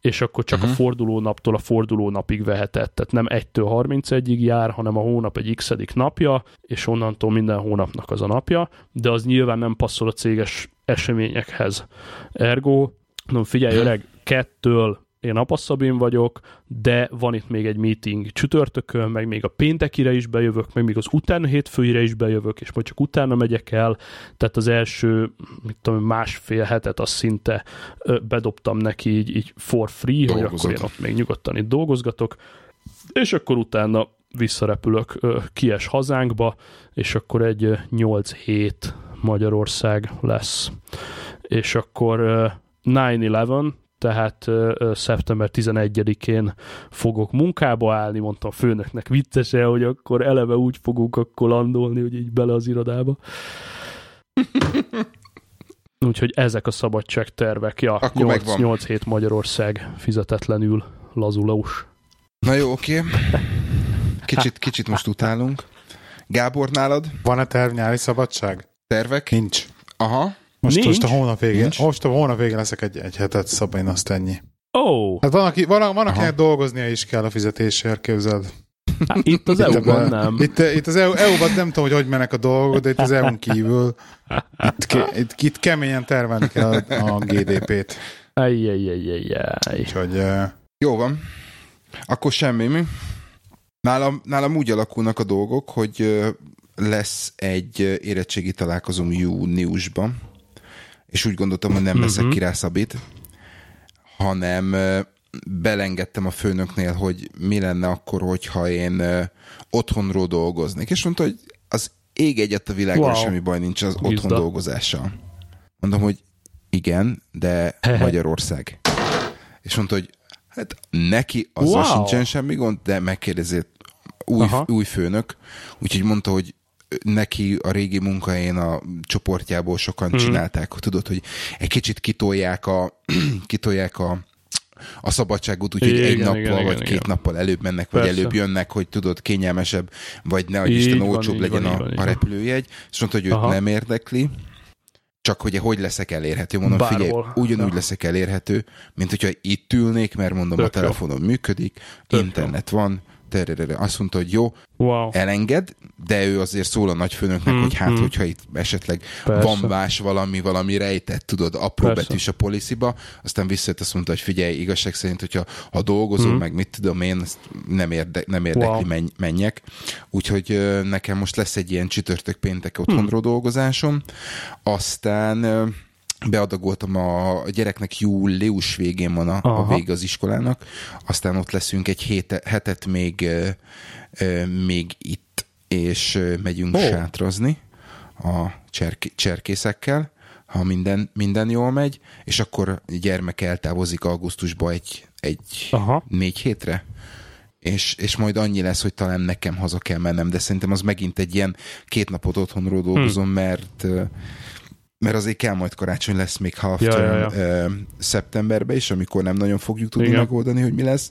és akkor csak uh-huh. a forduló naptól a forduló napig vehetett. Tehát nem 1-től 31-ig jár, hanem a hónap egy x napja, és onnantól minden hónapnak az a napja, de az nyilván nem passzol a céges eseményekhez. Ergo, mondom, figyelj öreg, kettől én apasszabin vagyok, de van itt még egy meeting csütörtökön, meg még a péntekire is bejövök, meg még az utána hétfőire is bejövök, és majd csak utána megyek el, tehát az első, mit tudom, másfél hetet azt szinte bedobtam neki így, így for free, hogy akkor én ott még nyugodtan itt dolgozgatok, és akkor utána visszarepülök kies hazánkba, és akkor egy ö, 8 hét Magyarország lesz. És akkor ö, 9-11, tehát szeptember 11-én fogok munkába állni, mondtam a főnöknek viccese, hogy akkor eleve úgy fogunk akkor landolni, hogy így bele az irodába. Úgyhogy ezek a szabadságtervek. Ja, Akkor 8, megvan. 8 hét Magyarország fizetetlenül lazulaus. Na jó, oké. Kicsit, kicsit most utálunk. Gábor, nálad Van-e terv nyári szabadság? tervek? Nincs. Aha. Most, Nincs? most a hónap végén, Nincs? most a hónap végén leszek egy, egy hetet, Szabba, én azt ennyi. Ó! Oh. Hát van, aki, van, van akinek dolgoznia is kell a fizetésért, képzeld. Hát itt az EU-ban nem. Itt, itt az EU, EU-ban nem tudom, hogy hogy mennek a dolgok, de itt az EU-n kívül itt, ke, itt, itt keményen termelni kell a, a GDP-t. Ajjajjajjajjaj. Úgyhogy... Jó van. Akkor semmi, mi? Nálam, nálam úgy alakulnak a dolgok, hogy lesz egy érettségi találkozom júniusban, és úgy gondoltam, hogy nem veszek Mhm. ki rá Szabit, hanem belengedtem a főnöknél, hogy mi lenne akkor, hogyha én otthonról dolgoznék. És mondta, hogy az ég egyet a világon, Wow. semmi baj nincs az otthon Bizda. dolgozással. Mondom, hogy igen, de Magyarország. És mondta, hogy hát neki azzal Wow. sincsen semmi gond, de megkérdezett új, Aha. új főnök, úgyhogy mondta, hogy neki a régi munkahelyén a csoportjából sokan hmm. csinálták, tudod, hogy egy kicsit kitolják a, kitolják a a szabadságot, úgyhogy egy nappal igen, vagy igen, két igen. nappal előbb mennek, vagy Persze. előbb jönnek, hogy tudod, kényelmesebb, vagy ne, hogy Így Isten van, olcsóbb így legyen van, a, van, a van. repülőjegy, és mondta, hogy őt Aha. nem érdekli, csak hogy hogy leszek elérhető. Mondom, Bárhol. figyelj, ugyanúgy Ja. leszek elérhető, mint hogyha itt ülnék, mert mondom, Tök a jó. telefonom működik, Tök internet van, tererere. Azt mondta, hogy jó, Wow. elenged, de ő azért szól a nagyfőnöknek, Mm, hogy hát, mm. hogyha itt esetleg Persze. van más valami, valami rejtett, tudod, apró Persze. betűs a policyba, aztán visszajött, azt mondta, hogy figyelj, igazság szerint, hogyha ha dolgozol, Mm. meg mit tudom én, ezt nem, érde, nem érdekli, Wow. menj, menjek. Úgyhogy nekem most lesz egy ilyen csütörtök péntek otthonról dolgozásom, aztán beadagoltam a gyereknek július végén van a, a Aha. vége az iskolának, aztán ott leszünk egy héte, hetet még, még itt, és megyünk oh. sátrazni a cserk- cserkészekkel, ha minden, minden jól megy, és akkor a gyermek eltávozik augusztusba egy, egy Aha. négy hétre, és, és majd annyi lesz, hogy talán nekem haza kell mennem, de szerintem az megint egy ilyen két napot otthonról dolgozom, hmm. mert mert azért kell majd karácsony lesz még half Ja, term ja, ja. szeptemberben is, amikor nem nagyon fogjuk tudni Igen. megoldani, hogy mi lesz.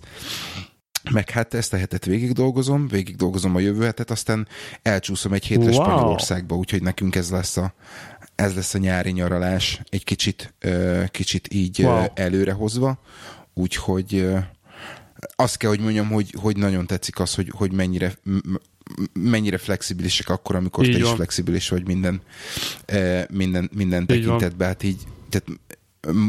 Meg hát ezt a hetet végig dolgozom, végig dolgozom a jövő hetet, aztán elcsúszom egy hétre Wow. Spanyolországba, úgyhogy nekünk ez lesz a, ez lesz a nyári nyaralás, egy kicsit, ö, kicsit így Wow. wow. előrehozva, úgyhogy azt kell, hogy mondjam, hogy, hogy nagyon tetszik az, hogy, hogy mennyire, mennyire flexibilisek akkor, amikor így te van. is flexibilis vagy minden, minden, minden tekintetben. Hát így, tehát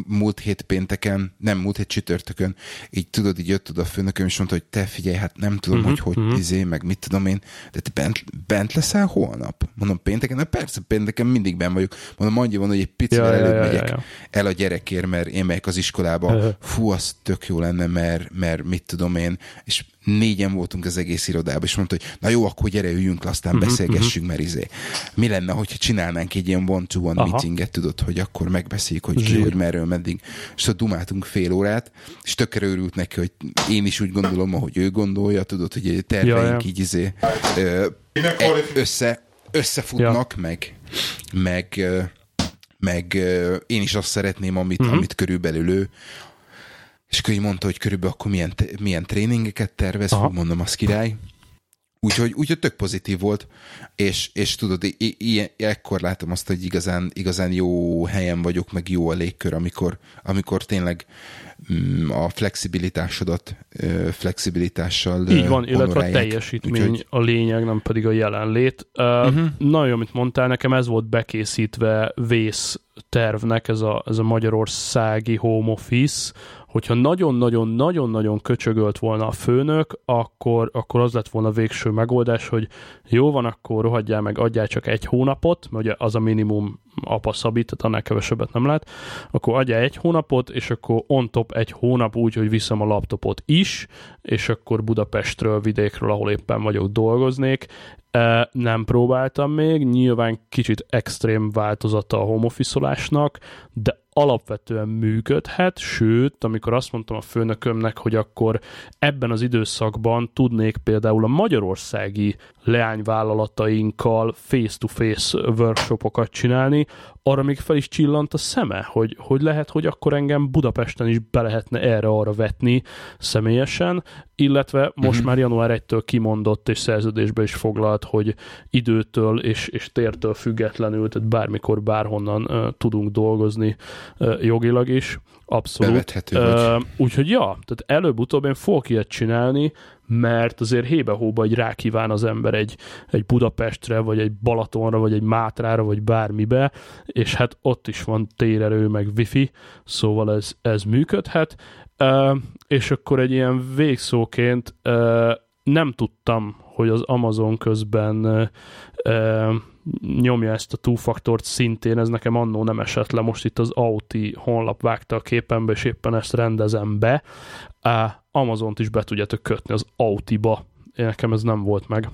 múlt hét pénteken, nem, múlt hét csütörtökön, így tudod, így jött oda a főnököm, és mondta, hogy te figyelj, hát nem tudom, uh-huh, hogy hogy uh-huh. izé, meg mit tudom én, de te bent, bent leszel holnap? Mondom, pénteken? Na persze, pénteken mindig ben vagyok. Mondom, annyi van, hogy egy picivel ja, előbb ja, ja, megyek ja, ja. el a gyerekért, mert én megyek az iskolába. Uh-huh. Fú, az tök jó lenne, mert, mert mit tudom én, és négyen voltunk az egész irodában, és mondta, hogy na jó, akkor gyere, üljünk le, aztán uh-huh, beszélgessünk, uh-huh. mert izé. Mi lenne, hogyha csinálnánk egy ilyen one-to-one meetinget, tudod, hogy akkor megbeszéljük, hogy ki, hogy merről, meddig. És ott dumáltunk fél órát, és tökre örült neki, hogy én is úgy gondolom, ahogy ő gondolja, tudod, hogy terveink ja, ja. így izé, ö, össze, összefutnak, ja. meg, meg, meg én is azt szeretném, amit, uh-huh. amit körülbelül ő és akkor így mondta, hogy körülbelül akkor milyen, milyen tréningeket tervez, Aha. mondom, az király. Úgyhogy, úgyhogy tök pozitív volt, és, és tudod, i- i- ekkor látom azt, hogy igazán, igazán jó helyen vagyok, meg jó a légkör, amikor, amikor tényleg mm, a flexibilitásodat flexibilitással Így van, illetve a teljesítmény úgyhogy... a lényeg, nem pedig a jelenlét. Uh-huh. Nagyon, amit mondtál, nekem ez volt bekészítve vész tervnek, ez a, ez a magyarországi home office, hogyha nagyon-nagyon-nagyon-nagyon köcsögölt volna a főnök, akkor, akkor az lett volna végső megoldás, hogy jó van, akkor rohadjál meg, adjál csak egy hónapot, mert ugye az a minimum apa szabít, tehát annál kevesebbet nem lehet, akkor adjál egy hónapot, és akkor on top egy hónap úgy, hogy viszem a laptopot is, és akkor Budapestről, vidékről, ahol éppen vagyok, dolgoznék. Nem próbáltam még, nyilván kicsit extrém változata a home de alapvetően működhet, sőt, amikor azt mondtam a főnökömnek, hogy akkor ebben az időszakban tudnék például a magyarországi leányvállalatainkkal face-to-face workshopokat csinálni, arra még fel is csillant a szeme, hogy, hogy lehet, hogy akkor engem Budapesten is be lehetne erre-arra vetni személyesen, illetve most uh-huh. már január 1-től kimondott és szerződésbe is foglalt, hogy időtől és, és tértől függetlenül, tehát bármikor, bárhonnan uh, tudunk dolgozni jogilag is, abszolút. Úgyhogy ja, tehát előbb-utóbb én fogok ilyet csinálni, mert azért hébe-hóba egy rákíván az ember egy, egy Budapestre, vagy egy Balatonra, vagy egy Mátrára, vagy bármibe, és hát ott is van térerő, meg wifi, szóval ez, ez működhet, és akkor egy ilyen végszóként nem tudtam, hogy az Amazon közben nyomja ezt a two-faktort szintén, ez nekem annó nem esett le, most itt az Auti honlap vágta a képembe, és éppen ezt rendezem be. Amazont is be tudjátok kötni az Autiba. Én nekem ez nem volt meg.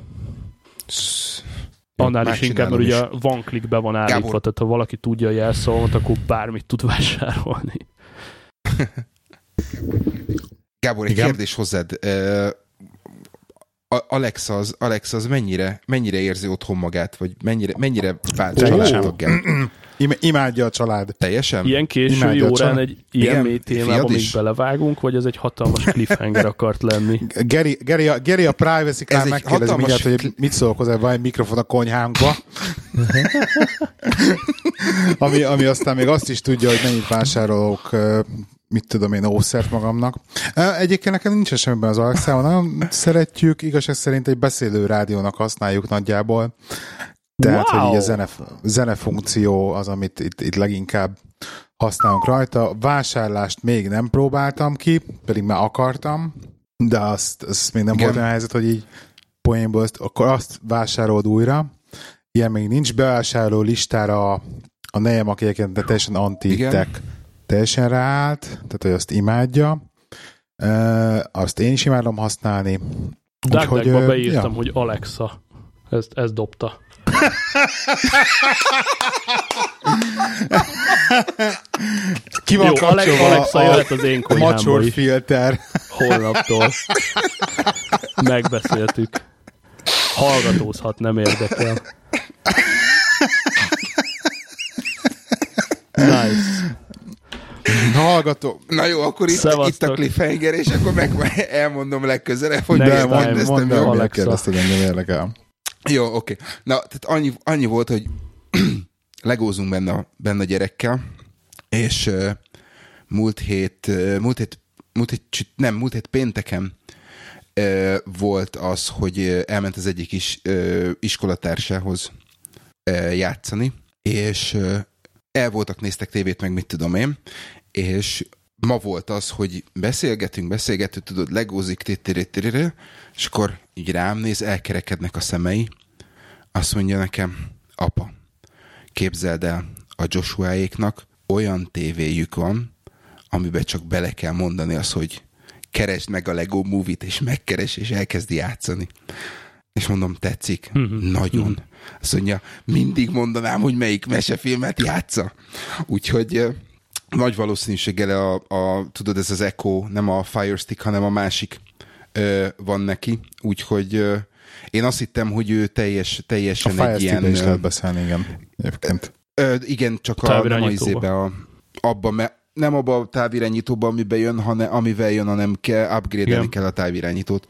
Annál is inkább, mert ugye van klik be van állítva, Gábor. tehát ha valaki tudja a jelszavamat, akkor bármit tud vásárolni. Gábor, egy Igen? kérdés hozzád. Alex az, Alex az mennyire, mennyire érzi otthon magát, vagy mennyire, mennyire vált családtaggá? Imádja a család. Teljesen? Ilyen késő órán egy ilyen Igen, mély témába még belevágunk, vagy ez egy hatalmas cliffhanger akart lenni? Geri, Geri, a, Geri a privacy kár megkérdezi hatalmas... mindjárt, hogy mit szólok hozzá, van egy mikrofon a konyhánkba. ami, ami aztán még azt is tudja, hogy mennyit vásárolok mit tudom én, ószert magamnak. Egyébként nekem nincs semmiben az Alexával, nagyon szeretjük, igazság szerint egy beszélő rádiónak használjuk nagyjából. Tehát, wow. hogy így a zene, zene funkció az, amit itt, itt leginkább használunk rajta. Vásárlást még nem próbáltam ki, pedig már akartam, de azt, azt még nem Igen. volt olyan helyzet, hogy így poénból, azt, akkor azt vásárolod újra. Ilyen még nincs bevásárló listára a, a nejem, aki egyébként teljesen anti-tech teljesen ráállt, tehát hogy azt imádja. Azt én is imádom használni. Darkbackba beírtam, ja. hogy Alexa. Ezt, ezt dobta. Ki van Jó, kapcsolva Alexa jöhet az én konyhámba is. filter. Holnaptól. Megbeszéltük. Hallgatózhat, nem érdekel. Nice. Hallgató. Na jó, akkor itt, itt a cliffhanger, és akkor meg elmondom legközelebb, hogy ne megkérdeztem. Mondd el, megkérdezted, engem érdekel. Jó, oké. Okay. Na, tehát annyi, annyi volt, hogy legózunk benne, benne a gyerekkel, és uh, múlt hét, uh, múlt hét múlt hét, nem, múlt hét pénteken ö, volt az, hogy elment az egyik is, ö, iskolatársához ö, játszani, és ö, el voltak, néztek tévét, meg mit tudom én, és ma volt az, hogy beszélgetünk, beszélgetünk, tudod, legózik, és akkor így rám néz, elkerekednek a szemei, azt mondja nekem, apa, képzeld el, a Joshuaéknak olyan tévéjük van, amiben csak bele kell mondani az, hogy keresd meg a Lego Movie-t, és megkeres, és elkezdi játszani. És mondom, tetszik? Mm-hmm. Nagyon. Mm-hmm. Azt mondja, mindig mondanám, hogy melyik mesefilmet játsza. Úgyhogy nagy valószínűséggel a, a, tudod, ez az Echo, nem a Fire Stick, hanem a másik ö, van neki, úgyhogy ö, én azt hittem, hogy ő teljes, teljesen a egy ilyen... is lehet beszélni, igen. Egyébként. Ö, igen, csak a, nem a izébe, a, abba, mert nem abba a távirányítóba, amiben jön, hanem, amivel jön, hanem kell, upgrade kell a távirányítót.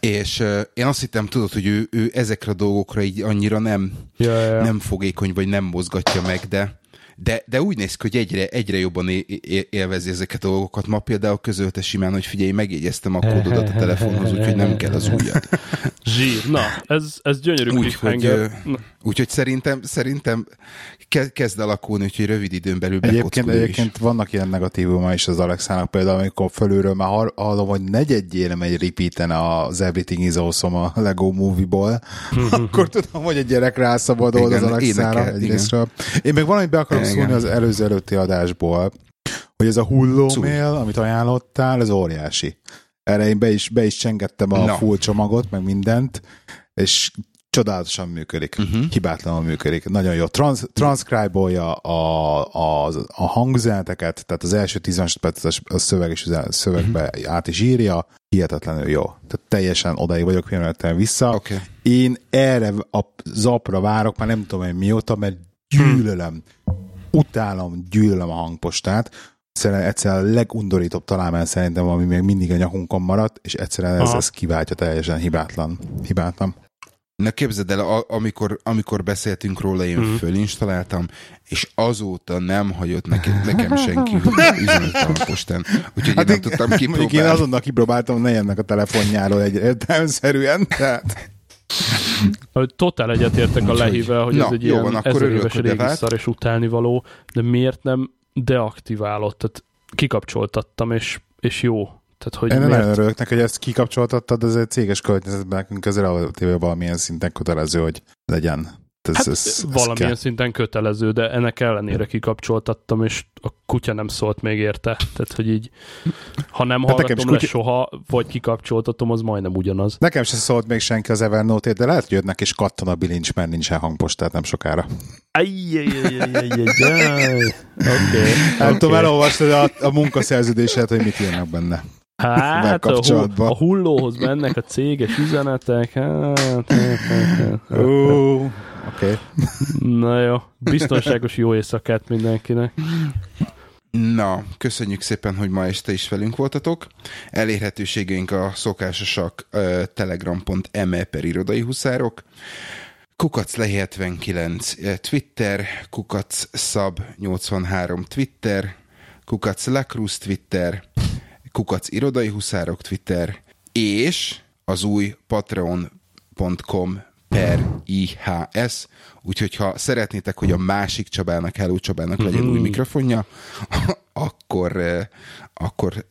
És uh, én azt hittem, tudod, hogy ő, ő ezekre a dolgokra így annyira nem, ja, ja, ja. nem fogékony, vagy nem mozgatja meg, de de, de úgy néz ki, hogy egyre, egyre jobban élvezi ezeket a dolgokat. Ma például közölte simán, hogy figyelj, megjegyeztem a kódodat a telefonhoz, úgyhogy nem kell az újat. Zsír, na, ez, ez gyönyörű úgyhogy, úgyhogy szerintem, szerintem kezd alakulni, úgyhogy rövid időn belül Egyébként, egyébként vannak ilyen negatívuma is az Alexának, például amikor fölülről már hallom, hogy negyedjére megy repeaten az Everything is Awesome a Lego Movie-ból, akkor tudom, hogy egy gyerek rászabadul az Alexára egyrésztről. Én még valamit be akarom szólni az előző előtti adásból, hogy ez a hullómél, amit ajánlottál, ez óriási. Erre én be is, be is csengettem a no. full csomagot, meg mindent, és csodálatosan működik, uh-huh. hibátlanul működik, nagyon jó. Trans, transcribe-olja a, a, a hangüzeneteket, tehát az első 10 másodpercet a szöveg és szövegbe uh-huh. át is írja, hihetetlenül jó. Tehát teljesen odaig vagyok pillanatban vissza. Okay. Én erre a zapra várok, már nem tudom, hogy mióta, mert gyűlölöm, utálom, gyűlölöm a hangpostát, egyszerűen egyszer a legundorítóbb találmány szerintem, ami még mindig a nyakunkon maradt, és egyszerűen ez, ez kiváltja teljesen hibátlan. hibátlan. Na képzeld el, a, amikor, amikor beszéltünk róla, én mm. fölinstaláltam, és azóta nem hagyott nekem, nekem senki üzenetem a postán. Úgyhogy hát én nem tudtam kipróbálni. Én azonnal kipróbáltam, ne jönnek a telefonjáról egy értelmszerűen, tehát... Totál egyetértek a lehível, hogy Na, ez egy jó, ilyen van, ezer éves régi szar és utálni való, de miért nem deaktiválott? Tehát kikapcsoltattam, és, és jó. Tehát, hogy Én miért... nagyon örülök hogy ezt kikapcsoltattad, ez egy céges környezetben nekünk az relatíve valamilyen szinten kötelező, hogy legyen. Ez, hát ez, ez valamilyen kell. szinten kötelező, de ennek ellenére kikapcsoltattam, és a kutya nem szólt még érte. Tehát, hogy így, ha nem hát hallgatom le kutya... soha, vagy kikapcsoltatom, az majdnem ugyanaz. Nekem sem szólt még senki az evernote de lehet, hogy jönnek és kattan a bilincs, mert nincsen hangpost, tehát nem sokára. Oké. Nem tudom, elolvastad a, a munkaszerződéset, hogy mit írnak benne. Hát, a, hu- a hullóhoz mennek a céges üzenetek. Hát, hát, hát, hát. Oké. Okay. Na jó, biztonságos jó éjszakát mindenkinek. Na, köszönjük szépen, hogy ma este is velünk voltatok. Elérhetőségeink a szokásosak uh, telegram.me per irodai huszárok, kukac le 79 Twitter, kukac szab 83 Twitter, kukac Lacruz Twitter, kukac irodai huszárok Twitter, és az új patreon.com per IHS, úgyhogy ha szeretnétek, hogy a másik Csabának, Hello Csabának legyen mm-hmm. új mikrofonja, akkor, akkor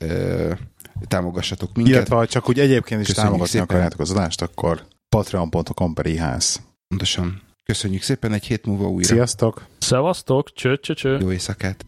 támogassatok minket. Illetve ha csak úgy egyébként is Köszönjük támogatni szépen. akarjátok az adást, akkor patreon.com per IHS. Pontosan. Köszönjük szépen, egy hét múlva újra. Sziasztok! Szevasztok, cső, cső, cső. Jó éjszakát!